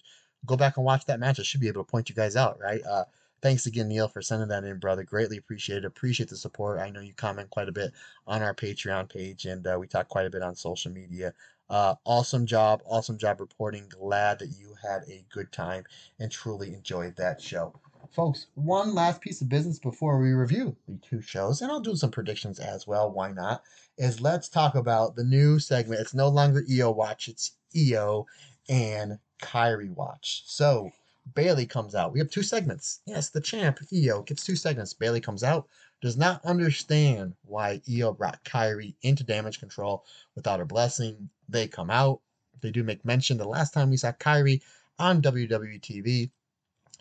go back and watch that match. I should be able to point you guys out, right? Uh, thanks again, Neil, for sending that in, brother. Greatly appreciate it. Appreciate the support. I know you comment quite a bit on our Patreon page, and uh, we talk quite a bit on social media. Uh, awesome job, awesome job reporting. Glad that you had a good time and truly enjoyed that show. Folks, one last piece of business before we review the two shows, and I'll do some predictions as well. Why not? Is let's talk about the new segment. It's no longer Io Watch, it's Io. and Kairi watch. So Bayley comes out. We have two segments. Yes, the champ, Io, gets two segments. Bayley comes out, does not understand why Io brought Kairi into damage control without her blessing. They come out. They do make mention the last time we saw Kairi on WWE TV,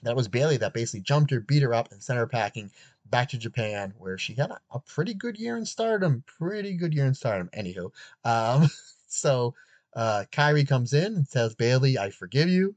that was Bayley that basically jumped her, beat her up, and sent her packing back to Japan, where she had a, a pretty good year in stardom. Pretty good year in stardom. Anywho, um, so uh, Kairi comes in and says, Bayley, I forgive you.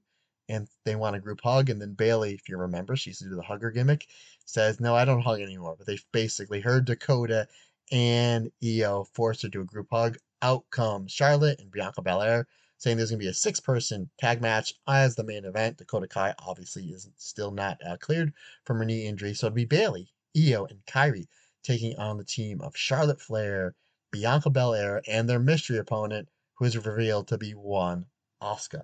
And they want a group hug. And then Bayley, if you remember, she used to do the hugger gimmick, says, No, I don't hug anymore. But they basically heard Dakota and Io forced her to do a group hug. Out comes Charlotte and Bianca Belair saying there's going to be a six person tag match as the main event. Dakota Kai obviously is still not uh, cleared from her knee injury. So it'll be Bayley, Io, and Kairi taking on the team of Charlotte Flair, Bianca Belair, and their mystery opponent, who is revealed to be one Asuka.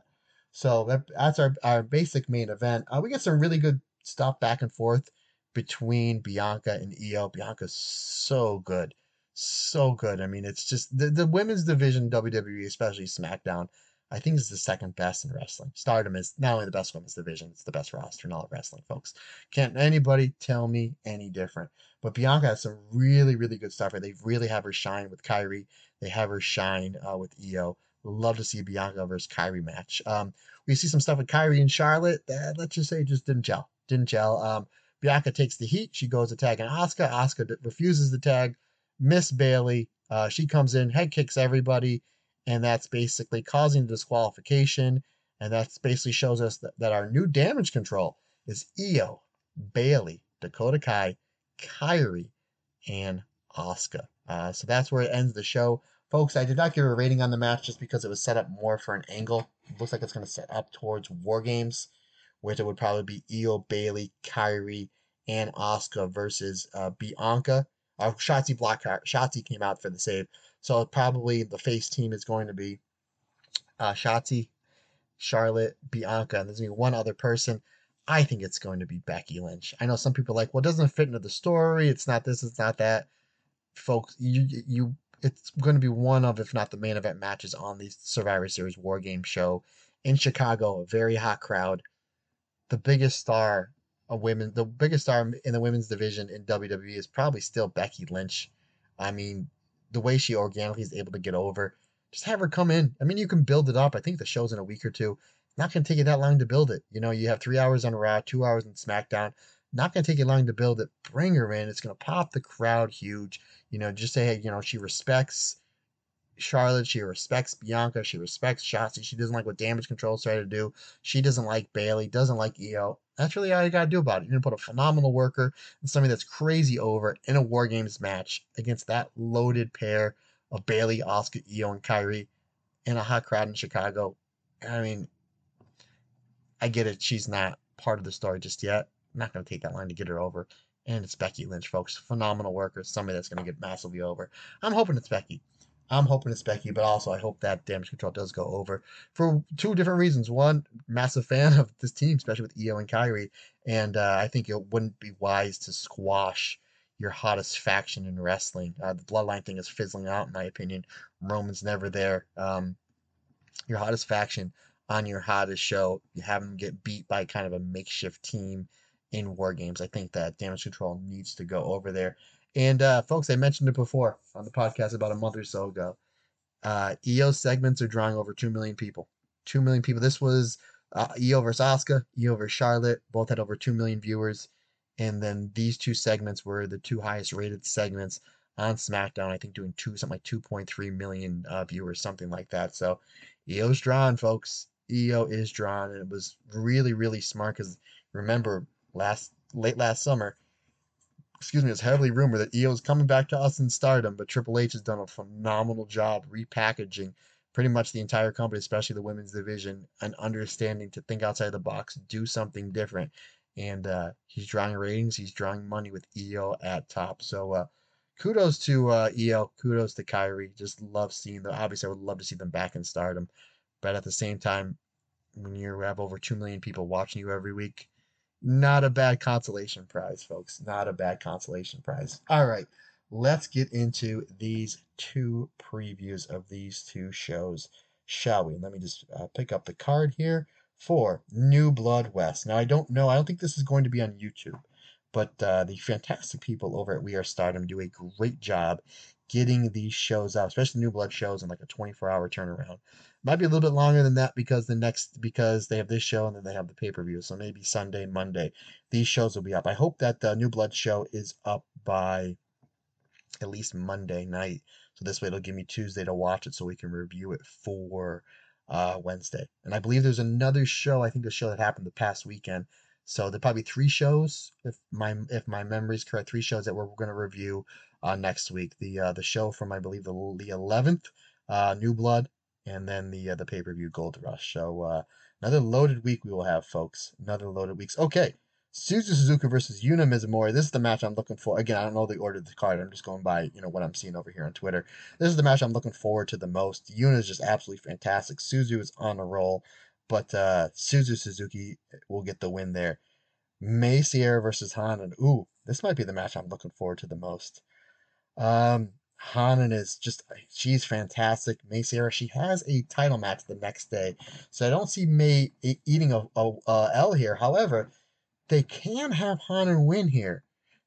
So that, that's our, our basic main event. Uh, we get some really good stuff back and forth between Bianca and Io. Bianca's so good. So good. I mean, it's just the, the women's division, WWE, especially SmackDown, I think is the second best in wrestling. Stardom is not only the best women's division, it's the best roster in all of wrestling, folks. Can't anybody tell me any different. But Bianca has some really, really good stuff. They really have her shine with Kairi. They have her shine uh, with Io. Love to see a Bianca versus Kairi match. Um, we see some stuff with Kairi and Charlotte that, let's just say, just didn't gel. Didn't gel. Um, Bianca takes the heat. She goes to tag an Asuka. Asuka refuses the tag. Miss Bayley. uh, she comes in, head kicks everybody and that's basically causing the disqualification. And that basically shows us that, that our new damage control is Io, Bayley, Dakota Kai, Kairi, and Asuka. Uh, so that's where it ends the show. Folks, I did not give a rating on the match just because it was set up more for an angle. It looks like it's going to set up towards War Games, which it would probably be Io, Bayley, Kairi, and Asuka versus uh, Bianca. Uh, Shotzi block Shotzi came out for the save. So probably the face team is going to be uh, Shotzi, Charlotte, Bianca, and there's going to be one other person. I think it's going to be Becky Lynch. I know some people are like, well, it doesn't fit into the story. It's not this, it's not that. Folks, you you it's going to be one of, if not the main event matches on the Survivor Series War Game show in Chicago. A very hot crowd. The biggest star of women, the biggest star in the women's division in WWE is probably still Becky Lynch. I mean, the way she organically is able to get over. Just have her come in. I mean, you can build it up. I think the show's in a week or two. Not going to take you that long to build it. You know, you have three hours on Raw, two hours on SmackDown. Not going to take you long to build it. Bring her in. It's going to pop the crowd huge. You know, just say, hey, you know, she respects Charlotte. She respects Bianca. She respects Shotzi. She doesn't like what damage control started to do. She doesn't like Bayley. Doesn't like Io. That's really all you gotta do about it. You're gonna put a phenomenal worker and somebody that's crazy over in a War Games match against that loaded pair of Bayley, Asuka, Io, and Kairi in a hot crowd in Chicago. I mean, I get it. She's not part of the story just yet. I'm not gonna take that line to get her over. And it's Becky Lynch, folks. Phenomenal worker. Somebody that's gonna get massively over. I'm hoping it's Becky. I'm hoping it's Becky, but also I hope that damage control does go over for two different reasons. One, massive fan of this team, especially with Io and Kairi, and uh, I think it wouldn't be wise to squash your hottest faction in wrestling. Uh, the bloodline thing is fizzling out, in my opinion. Roman's never there. Um, your hottest faction on your hottest show, you have them get beat by kind of a makeshift team in War Games. I think that damage control needs to go over there. And uh, folks, I mentioned it before on the podcast about a month or so ago. Uh, Io segments are drawing over 2 million people. 2 million people. This was uh, Io versus Asuka, Io versus Charlotte. Both had over 2 million viewers. And then these two segments were the two highest rated segments on SmackDown. I think doing two something like 2.3 million uh, viewers, something like that. So Io's drawn, folks. Io is drawn, and it was really, really smart because remember last late last summer excuse me, it's heavily rumored that Io is coming back to us in stardom, but Triple H has done a phenomenal job repackaging pretty much the entire company, especially the women's division, and understanding to think outside the box, do something different. And uh, he's drawing ratings, he's drawing money with Io at top. So uh, kudos to uh, Io, kudos to Kairi. Just love seeing them. Obviously, I would love to see them back in stardom, but at the same time, when you have over two million people watching you every week, not a bad consolation prize, folks. Not a bad consolation prize. All right, let's get into these two previews of these two shows. shall we? Let me just uh, pick up the card here for New Blood West. Now, I don't know, I don't think this is going to be on YouTube, but uh, the fantastic people over at We Are Stardom do a great job getting these shows out, especially New Blood shows in like a 24 hour turnaround. Might be a little bit longer than that because the next because they have this show and then they have the pay per view. So maybe Sunday, Monday, these shows will be up. I hope that the New Blood show is up by at least Monday night. So this way it'll give me Tuesday to watch it so we can review it for uh, Wednesday. And I believe there's another show. I think the show that happened the past weekend. So there probably three shows, if my if my memory is correct, three shows that we're going to review uh, next week. The uh, the show from I believe the the 11th, uh, New Blood, and then the uh, the pay per view Gold Rush. So uh, another loaded week we will have, folks. Another loaded weeks. Okay, Suzu Suzuki versus Yuna Mizumori. This is the match I'm looking for. Again, I don't know the order of the card. I'm just going by you know what I'm seeing over here on Twitter. This is the match I'm looking forward to the most. Yuna is just absolutely fantastic. Suzu is on a roll, but uh, Suzu Suzuki will get the win there. Mei Seira versus Hanan. Ooh, this might be the match I'm looking forward to the most. Um, Hanan is just she's fantastic. Mei Seira she has a title match the next day, so I don't see Mei eating a, a, a L here. However, they can have Hanan win here,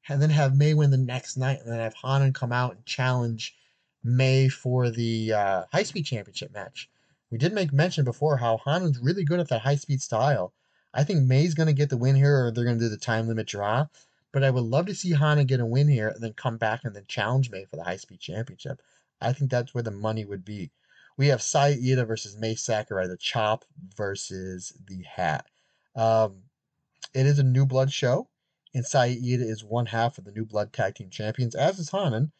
and then have Mei win the next night, and then have Hanan come out and challenge Mei for the uh, high speed championship match. We did make mention before how Hanan's really good at that high speed style. I think Mei's going to get the win here, or they're going to do the time limit draw. But I would love to see Hanan get a win here and then come back and then challenge Mei for the high speed championship. I think that's where the money would be. We have Saya Iida versus Mai Sakurai, the chop versus the hat. Um, it is a new blood show, and Saya Iida is one half of the new blood tag team champions, as is Hanan.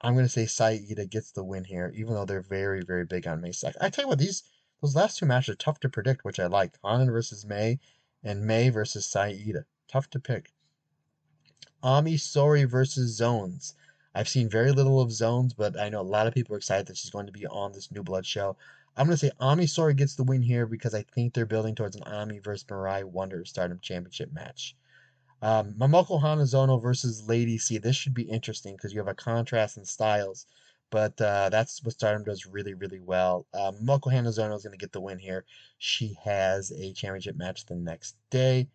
I'm going to say Saya Iida gets the win here, even though they're very, very big on Mai Sakurai. I tell you what, these those last two matches are tough to predict, which I like. Hanan versus Mei and Mai versus Saya Iida. Tough to pick. Ami Sohrei versus Zones. I've seen very little of Zones, but I know a lot of people are excited that she's going to be on this New Blood show. I'm going to say Ami Sohrei gets the win here because I think they're building towards an Ami versus Mirai Wonder Stardom Championship match. Um, Momoko Hanazono versus Lady C. This should be interesting because you have a contrast in styles, but uh, that's what Stardom does really, really well. Um, Momoko Hanazono is going to get the win here. She has a championship match the next day.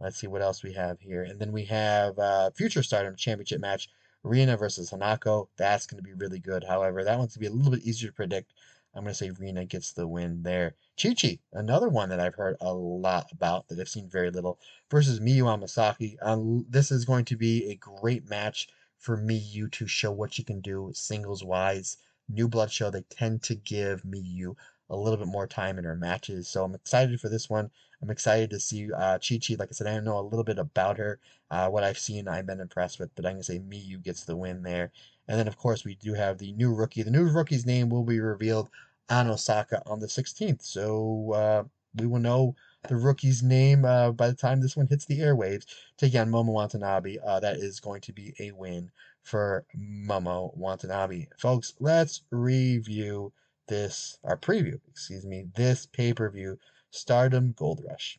Let's see what else we have here. And then we have uh, Future Stardom Championship match, Rina versus Hanako. That's going to be really good. However, that one's going to be a little bit easier to predict. I'm going to say Rina gets the win there. Chi Chi, another one that I've heard a lot about that I've seen very little, versus Miyu Amasaki. Um, this is going to be a great match for Miyu to show what she can do singles wise. New Blood show, they tend to give Miyu a little bit more time in her matches. So I'm excited for this one. I'm excited to see uh, Chi Chi. Like I said, I know a little bit about her. Uh, what I've seen, I've been impressed with. But I'm going to say Miyu gets the win there. And then, of course, we do have the new rookie. The new rookie's name will be revealed on Osaka on the 16th. So uh, we will know the rookie's name uh, by the time this one hits the airwaves. Taking on Momo Watanabe. Uh, that is going to be a win for Momo Watanabe. Folks, let's review this, our preview, excuse me, this pay per view Stardom Gold Rush.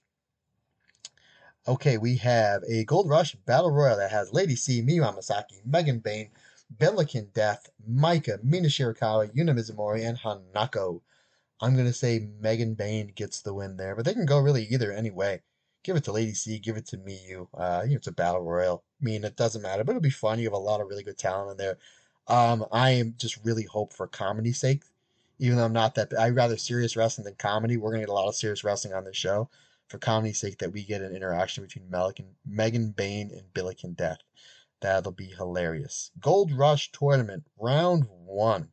Okay, we have a Gold Rush Battle Royal that has Lady C, Miyu Amasaki, Megan Bayne, Billiken Death, Maika, Mina Shirakawa, Yuna Mizumori, and Hanako. I'm going to say Megan Bayne gets the win there, but they can go really either anyway. Give it to Lady C, give it to Miyu. Uh, you know, it's a Battle Royal. I mean, it doesn't matter, but it'll be fun. You have a lot of really good talent in there. Um, I am just really hope for comedy's sake even though I'm not that, I'd rather serious wrestling than comedy. We're gonna get a lot of serious wrestling on this show. For comedy's sake, that we get an interaction between Melican, Megan Bayne and Billiken Death. That'll be hilarious. Gold Rush Tournament, round one.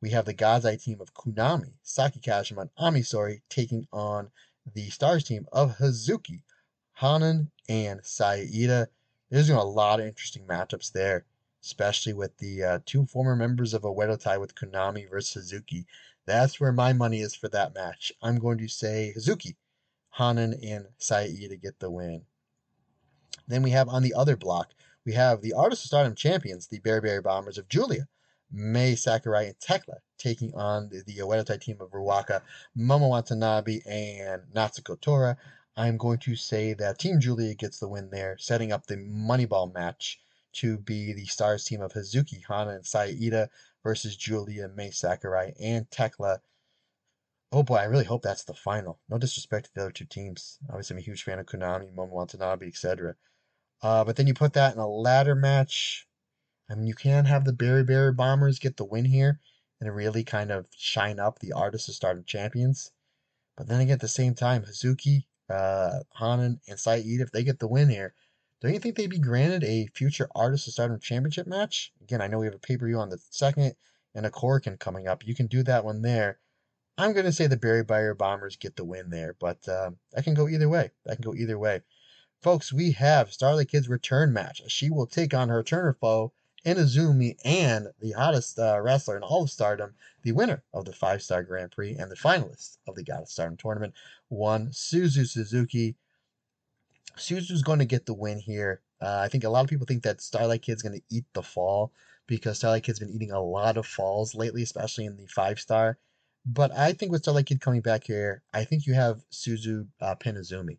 We have the God's Eye team of Konami, Saki Kashima, and Ami Sohrei taking on the Stars team of Hazuki, Hanan, and Saya Iida. There's gonna be a lot of interesting matchups there especially with the uh, two former members of Oedo Tai with Konami versus Hazuki. That's where my money is for that match. I'm going to say Hazuki, Hanan, and Saya Iida to get the win. Then we have on the other block, we have the Artist of Stardom champions, the Berry Berry Bombers of Giulia, Mai Sakurai and Thekla, taking on the, the Tai team of Ruaka, Momo Watanabe, and Natsuko Tora. I'm going to say that Team Giulia gets the win there, setting up the Moneyball match to be the stars team of Hazuki, Hana, and Saya Iida versus Giulia Mai Sakurai, and Thekla. Oh boy, I really hope that's the final. No disrespect to the other two teams. Obviously, I'm a huge fan of Konami, Momo Watanabe, etc. Uh, but then you put that in a ladder match. I mean, you can have the Berry Berry Bombers get the win here and really kind of shine up the Artists of Stardom champions. But then again, at the same time, Hazuki, uh, Hanan, and Saeed, if they get the win here, don't you think they'd be granted a future Artists of Stardom championship match? Again, I know we have a pay per view on the second and a Korakuen coming up. You can do that one there. I'm going to say the Berry Berry Bombers get the win there, but uh, I can go either way. That can go either way. Folks, we have Starlight Kid's return match. She will take on her Turner foe, Inazumi, and the hottest uh, wrestler in all of Stardom, the winner of the five star Grand Prix and the finalist of the God of Stardom tournament, one Suzu Suzuki. Suzu's going to get the win here. Uh, I think a lot of people think that Starlight Kid's going to eat the fall because Starlight Kid's been eating a lot of falls lately, especially in the five star. But I think with Starlight Kid coming back here, I think you have Suzu uh, Pinazumi.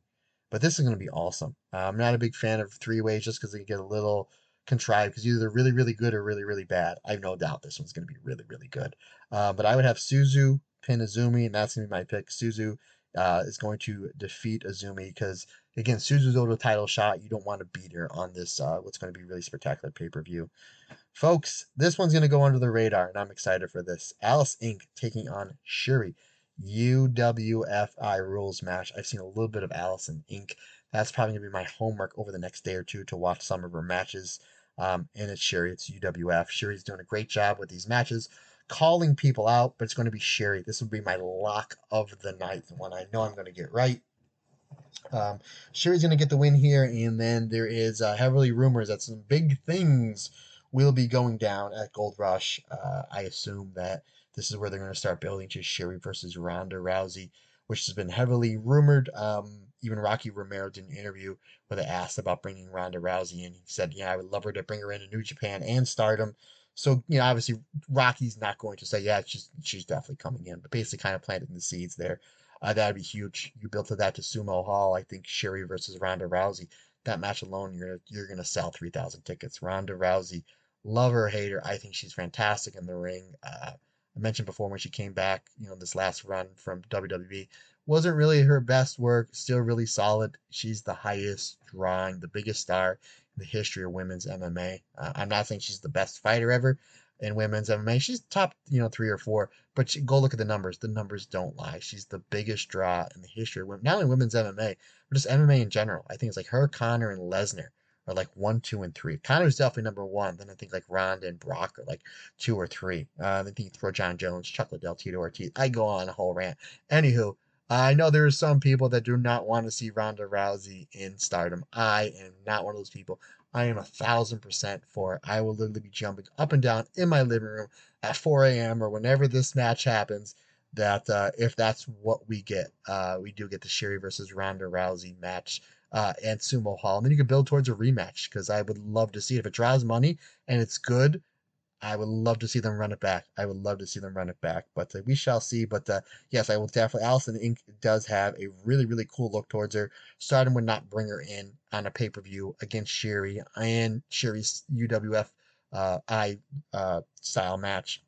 But this is going to be awesome. Uh, I'm not a big fan of three ways just because they get a little contrived because either they're really, really good or really, really bad. I have no doubt this one's going to be really, really good. Uh, but I would have Suzu pin Pinazumi, and that's going to be my pick. Suzu uh, is going to defeat AZM because, again, the title shot. You don't want to beat her on this, uh, what's going to be really spectacular pay per view. Folks, this one's going to go under the radar, and I'm excited for this. Allysin Kay taking on Shuri. UWFI rules match. I've seen a little bit of Allysin Kay That's probably going to be my homework over the next day or two to watch some of her matches. Um, and it's Shuri, it's UWF. Shuri's doing a great job with these matches, calling people out, but it's going to be Shuri. This will be my lock of the night, the one I know I'm going to get right. Um, Shuri's going to get the win here, and then there is uh, heavily rumors that some big things will be going down at Gold Rush. Uh, I assume that this is where they're going to start building to Shuri versus Ronda Rousey, which has been heavily rumored. Um, even Rocky Romero did an interview where they asked about bringing Ronda Rousey in. He said, "Yeah, I would love her to bring her into New Japan and Stardom." So you know, obviously Rocky's not going to say, "Yeah, she's she's definitely coming in," but basically kind of planting the seeds there. Uh, that'd be huge. You built that to Sumo Hall. I think Shuri versus Ronda Rousey. That match alone, you're gonna, you're gonna sell three thousand tickets. Ronda Rousey, love her, hate her. I think she's fantastic in the ring. Uh, I mentioned before when she came back, you know, this last run from WWE wasn't really her best work, still really solid. She's the highest drawing, the biggest star in the history of women's MMA. Uh, I'm not saying she's the best fighter ever in women's MMA. She's top, you know, three or four, but she, go look at the numbers. The numbers don't lie. She's the biggest draw in the history of women, not only women's MMA, but just MMA in general. I think it's like her, Conor, and Lesnar are like one, two, and three. Conor's definitely number one. Then I think like Ronda and Brock are like two or three. Uh, I think you throw Jon Jones, Chuck Liddell, Tito Ortiz. I go on a whole rant. Anywho, I know there are some people that do not want to see Ronda Rousey in stardom. I am not one of those people. I am a thousand percent for it. I will literally be jumping up and down in my living room at 4 a.m. or whenever this match happens. That uh, if that's what we get, uh, we do get the Shuri versus Ronda Rousey match uh, and Sumo Hall. And then you can build towards a rematch because I would love to see it. If it draws money and it's good, I would love to see them run it back. I would love to see them run it back, but uh, we shall see. But uh, yes, I will definitely. Allysin Kay does have a really, really cool look towards her. Stardom would not bring her in on a pay per view against Shuri and Shuri's UWF uh, I uh, style match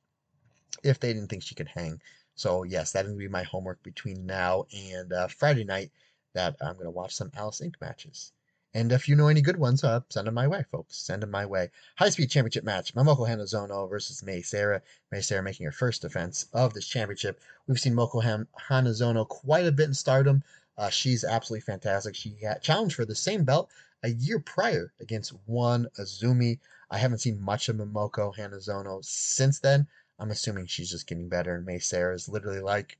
if they didn't think she could hang. So yes, that would be my homework between now and uh, Friday night that I'm going to watch some Allysin Kay matches. And if you know any good ones, uh, send them my way, folks. Send them my way. High speed championship match: Momoko Hanazono versus Mei Seira. Mei Seira making her first defense of this championship. We've seen Momoko Hanazono quite a bit in Stardom. Uh, she's absolutely fantastic. She challenged for the same belt a year prior against one AZM. I haven't seen much of Momoko Hanazono since then. I'm assuming she's just getting better. And Mei Seira is literally like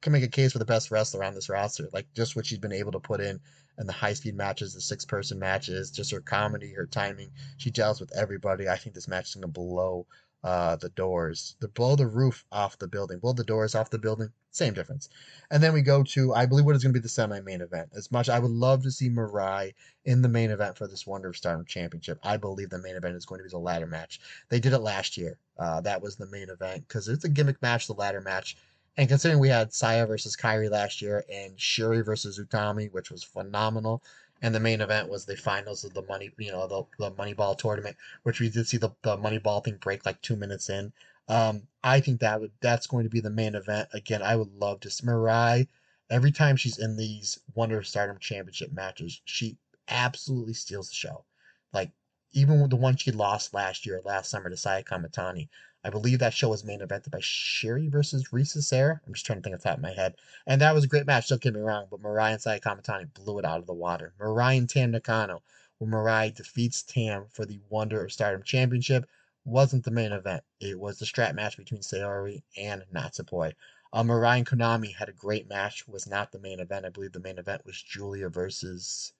can make a case for the best wrestler on this roster. Like just what she's been able to put in in the high speed matches, the six person matches, just her comedy, her timing. She gels with everybody. I think this match is gonna blow uh, the doors, the blow the roof off the building, blow the doors off the building. Same difference. And then we go to I believe what is going to be the semi main event. As much I would love to see Mirai in the main event for this Wonder of Stardom Championship. I believe the main event is going to be the ladder match. They did it last year. Uh, that was the main event because it's a gimmick match, the ladder match. And considering we had Saya versus Kairi last year and Shuri versus Utami, which was phenomenal, and the main event was the finals of the money, you know, the, the Moneyball tournament, which we did see the, the Moneyball thing break like two minutes in. Um, I think that would that's going to be the main event. Again, I would love to Mirai. Every time she's in these Wonder of Stardom Championship matches, she absolutely steals the show. Like even the one she lost last year, last summer to Saya Kamatani, I believe that show was main evented by Shuri versus Risa Sera. I'm just trying to think off the top of my head. And that was a great match, don't get me wrong, but Mirai and Saya Kamatani blew it out of the water. Mirai and Tam Nakano, where Mirai defeats Tam for the Wonder of Stardom Championship, wasn't the main event. It was the strap match between Saori and Natsupoi. Uh, Mirai and Konami had a great match, was not the main event. I believe the main event was Giulia versus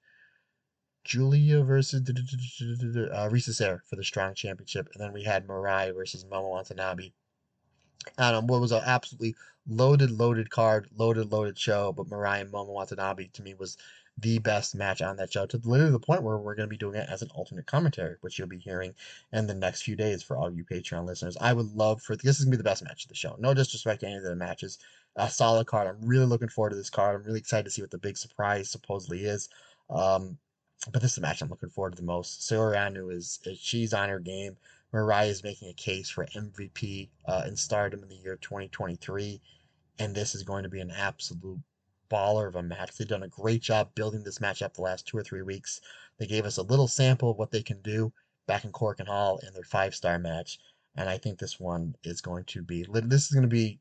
Giulia versus uh, Risa Sera for the Strong Championship, and then we had Mirai versus Momo Watanabe. Um, what was an absolutely loaded, loaded card, loaded, loaded show, but Mirai and Momo Watanabe to me was the best match on that show to literally the point where we're going to be doing it as an alternate commentary, which you'll be hearing in the next few days for all you Patreon listeners. I would love for this is going to be the best match of the show. No disrespect to any of the matches. A solid card. I'm really looking forward to this card. I'm really excited to see what the big surprise supposedly is. Um, but this is the match I'm looking forward to the most. Saori Anou is, is she's on her game. Mirai is making a case for MVP uh, in Stardom in the year 2023, and this is going to be an absolute baller of a match. They've done a great job building this match up the last two or three weeks. They gave us a little sample of what they can do back in Korakuen Hall in their five star match, and I think this one is going to be. This is going to be.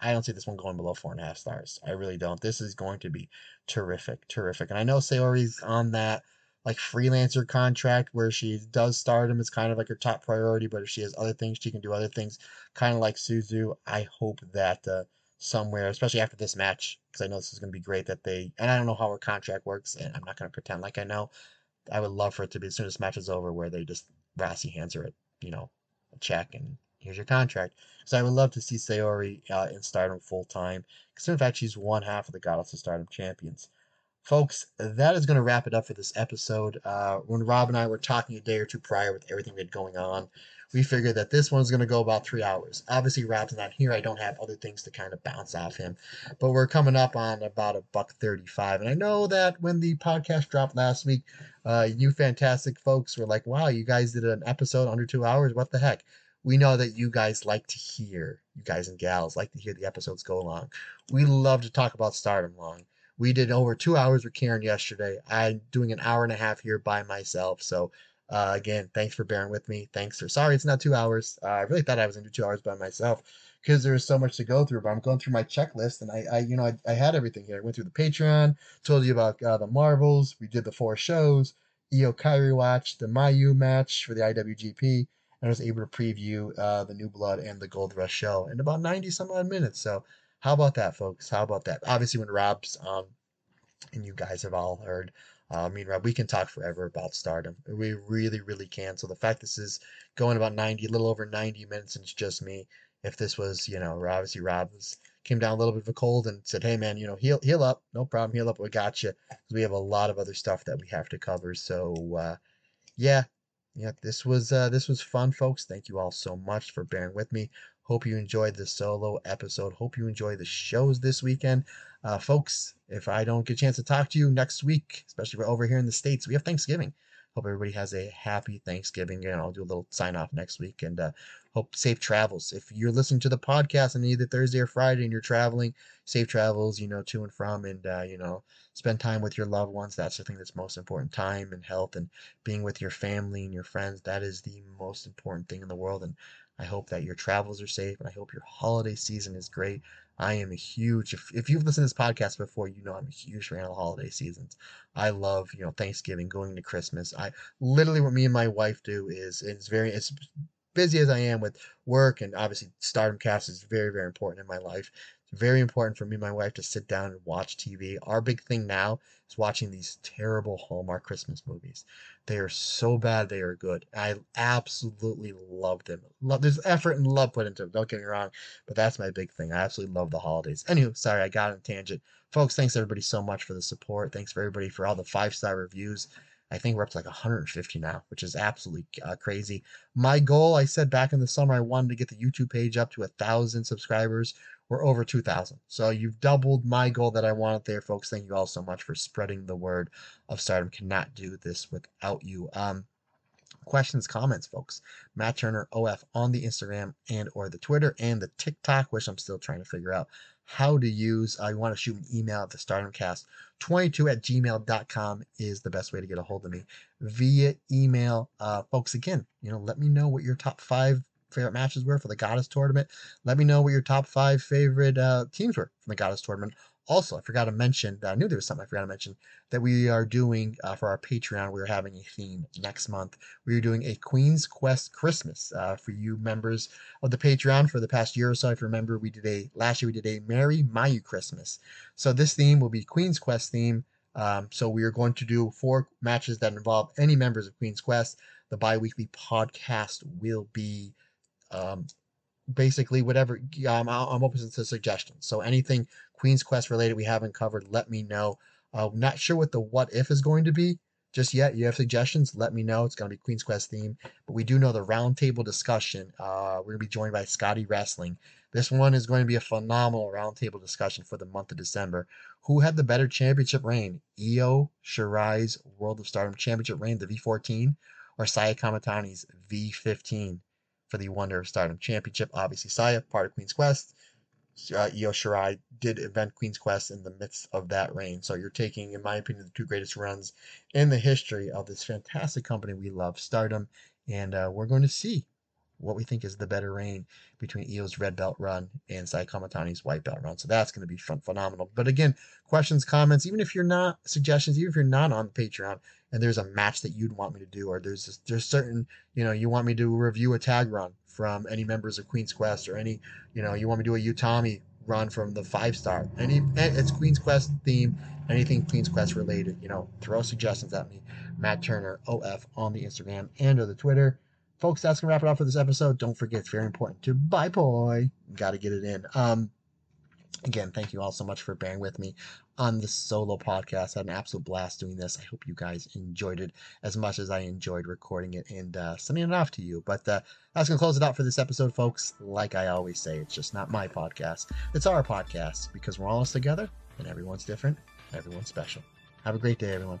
I don't see this one going below four and a half stars. I really don't. This is going to be terrific, terrific. And I know Saori's on that like freelancer contract where she does stardom is kind of like her top priority, but if she has other things, she can do other things, kind of like Suzu. I hope that uh, somewhere, especially after this match, because I know this is going to be great that they, and I don't know how her contract works, and I'm not going to pretend like I know. I would love for it to be as soon as this match is over, where they just Rossy hands her you know, a check and here's your contract. So I would love to see Saori uh, in Stardom full time, because in fact she's one half of the Goddess of Stardom champions. Folks, that is going to wrap it up for this episode. Uh, when Rob and I were talking a day or two prior with everything we had going on, we figured that this one's going to go about three hours. Obviously, Rob's not here. I don't have other things to kind of bounce off him, but we're coming up on about a buck 35. And I know that when the podcast dropped last week, uh, you fantastic folks were like, wow, you guys did an episode under two hours. What the heck? We know that you guys like to hear, you guys and gals like to hear the episodes go long. We love to talk about stardom long. We did over two hours with Karen yesterday. I'm doing an hour and a half here by myself. So, uh, again, thanks for bearing with me. Thanks for sorry it's not two hours. Uh, I really thought I was gonna do two hours by myself because there was so much to go through. But I'm going through my checklist, and I, I you know, I, I had everything here. I went through the Patreon, told you about uh, the Marvels. We did the four shows. Io Kairi watch, the Mayu match for the IWGP, and I was able to preview uh, the New Blood and the Gold Rush show in about 90 some odd minutes. So how about that, folks? How about that? Obviously, when Rob's on, and you guys have all heard, uh, I mean, Rob, we can talk forever about stardom. We really, really can. So the fact this is going about 90, a little over 90 minutes, and it's just me. If this was, you know, obviously Rob was, came down a little bit of a cold and said, hey, man, you know, heal, heal up. No problem. Heal up. We got you. We have a lot of other stuff that we have to cover. So, uh, yeah, yeah, this was uh, this was fun, folks. Thank you all so much for bearing with me. Hope you enjoyed the solo episode. Hope you enjoy the shows this weekend. Uh, folks, if I don't get a chance to talk to you next week, especially we're over here in the States, we have Thanksgiving. Hope everybody has a happy Thanksgiving. And I'll do a little sign off next week and uh, hope safe travels. If you're listening to the podcast on either Thursday or Friday and you're traveling, safe travels, you know, to and from, and, uh, you know, spend time with your loved ones. That's the thing that's most important time and health and being with your family and your friends. That is the most important thing in the world. And I hope that your travels are safe and I hope your holiday season is great. I am a huge, if, if you've listened to this podcast before, you know I'm a huge fan of the holiday seasons. I love, you know, Thanksgiving, going to Christmas. I literally, what me and my wife do is, it's very, it's busy as I am with work and obviously Stardom Cast is very, very important in my life. It's very important for me and my wife to sit down and watch TV. Our big thing now is watching these terrible Hallmark Christmas movies. They are so bad, they are good. I absolutely love them. Love there's effort and love put into them. Don't get me wrong, but that's my big thing. I absolutely love the holidays. Anywho, sorry I got on a tangent, folks. Thanks everybody so much for the support. Thanks for everybody for all the five star reviews. I think we're up to like 150 now, which is absolutely uh, crazy. My goal, I said back in the summer, I wanted to get the YouTube page up to a thousand subscribers. We're over 2,000. So you've doubled my goal that I wanted there, folks. Thank you all so much for spreading the word of Stardom. Cannot do this without you. Um, questions, comments, folks. Matt Turner OF on the Instagram and or the Twitter and the TikTok, which I'm still trying to figure out how to use. Uh, want to shoot an email at the stardomcast22 at gmail.com is the best way to get a hold of me via email. Uh, folks, again, you know, let me know what your top five favorite matches were for the Goddess Tournament. Let me know what your top five favorite uh, teams were from the Goddess Tournament. Also, I forgot to mention that I knew there was something I forgot to mention that we are doing uh, for our Patreon. We're having a theme next month. We are doing a Queen's Quest Christmas uh, for you members of the Patreon for the past year or so. If you remember, we did a last year we did a Merry Mayu Christmas. So this theme will be Queen's Quest theme. Um, so we are going to do four matches that involve any members of Queen's Quest. The bi-weekly podcast will be um, basically whatever um, I'm open to suggestions. So anything Queen's Quest related we haven't covered, let me know. Uh, not sure what the what if is going to be just yet. You have suggestions? Let me know. It's going to be Queen's Quest theme, but we do know the roundtable discussion. Uh, we're going to be joined by Scotty Wrestling. This one is going to be a phenomenal roundtable discussion for the month of December. Who had the better championship reign? Io Shirai's World of Stardom Championship reign, the V14, or Saya Kamitani's V15? For the Wonder of Stardom Championship. Obviously, Saya, part of Queen's Quest. Uh, Io Shirai did invent Queen's Quest in the midst of that reign. So you're taking, in my opinion, the two greatest runs in the history of this fantastic company we love, Stardom. And uh, we're going to see what we think is the better reign between Io's red belt run and Sai Kamitani's white belt run. So that's going to be phenomenal. But again, questions, comments, even if you're not suggestions, even if you're not on Patreon and there's a match that you'd want me to do, or there's this, there's certain you know you want me to review a tag run from any members of Queen's Quest or any you know you want me to do a Utami run from the five star any it's Queen's Quest theme anything Queen's Quest related you know throw suggestions at me Matt Turner OF on the Instagram and or the Twitter folks, that's gonna wrap it up for this episode. Don't forget, it's very important to buy boy. Got to get it in. Um, again, thank you all so much for bearing with me on the solo podcast. I had an absolute blast doing this. I hope you guys enjoyed it as much as I enjoyed recording it and uh, sending it off to you. But uh, that's gonna close it out for this episode, folks. Like I always say, it's just not my podcast; it's our podcast because we're all together and everyone's different, everyone's special. Have a great day, everyone.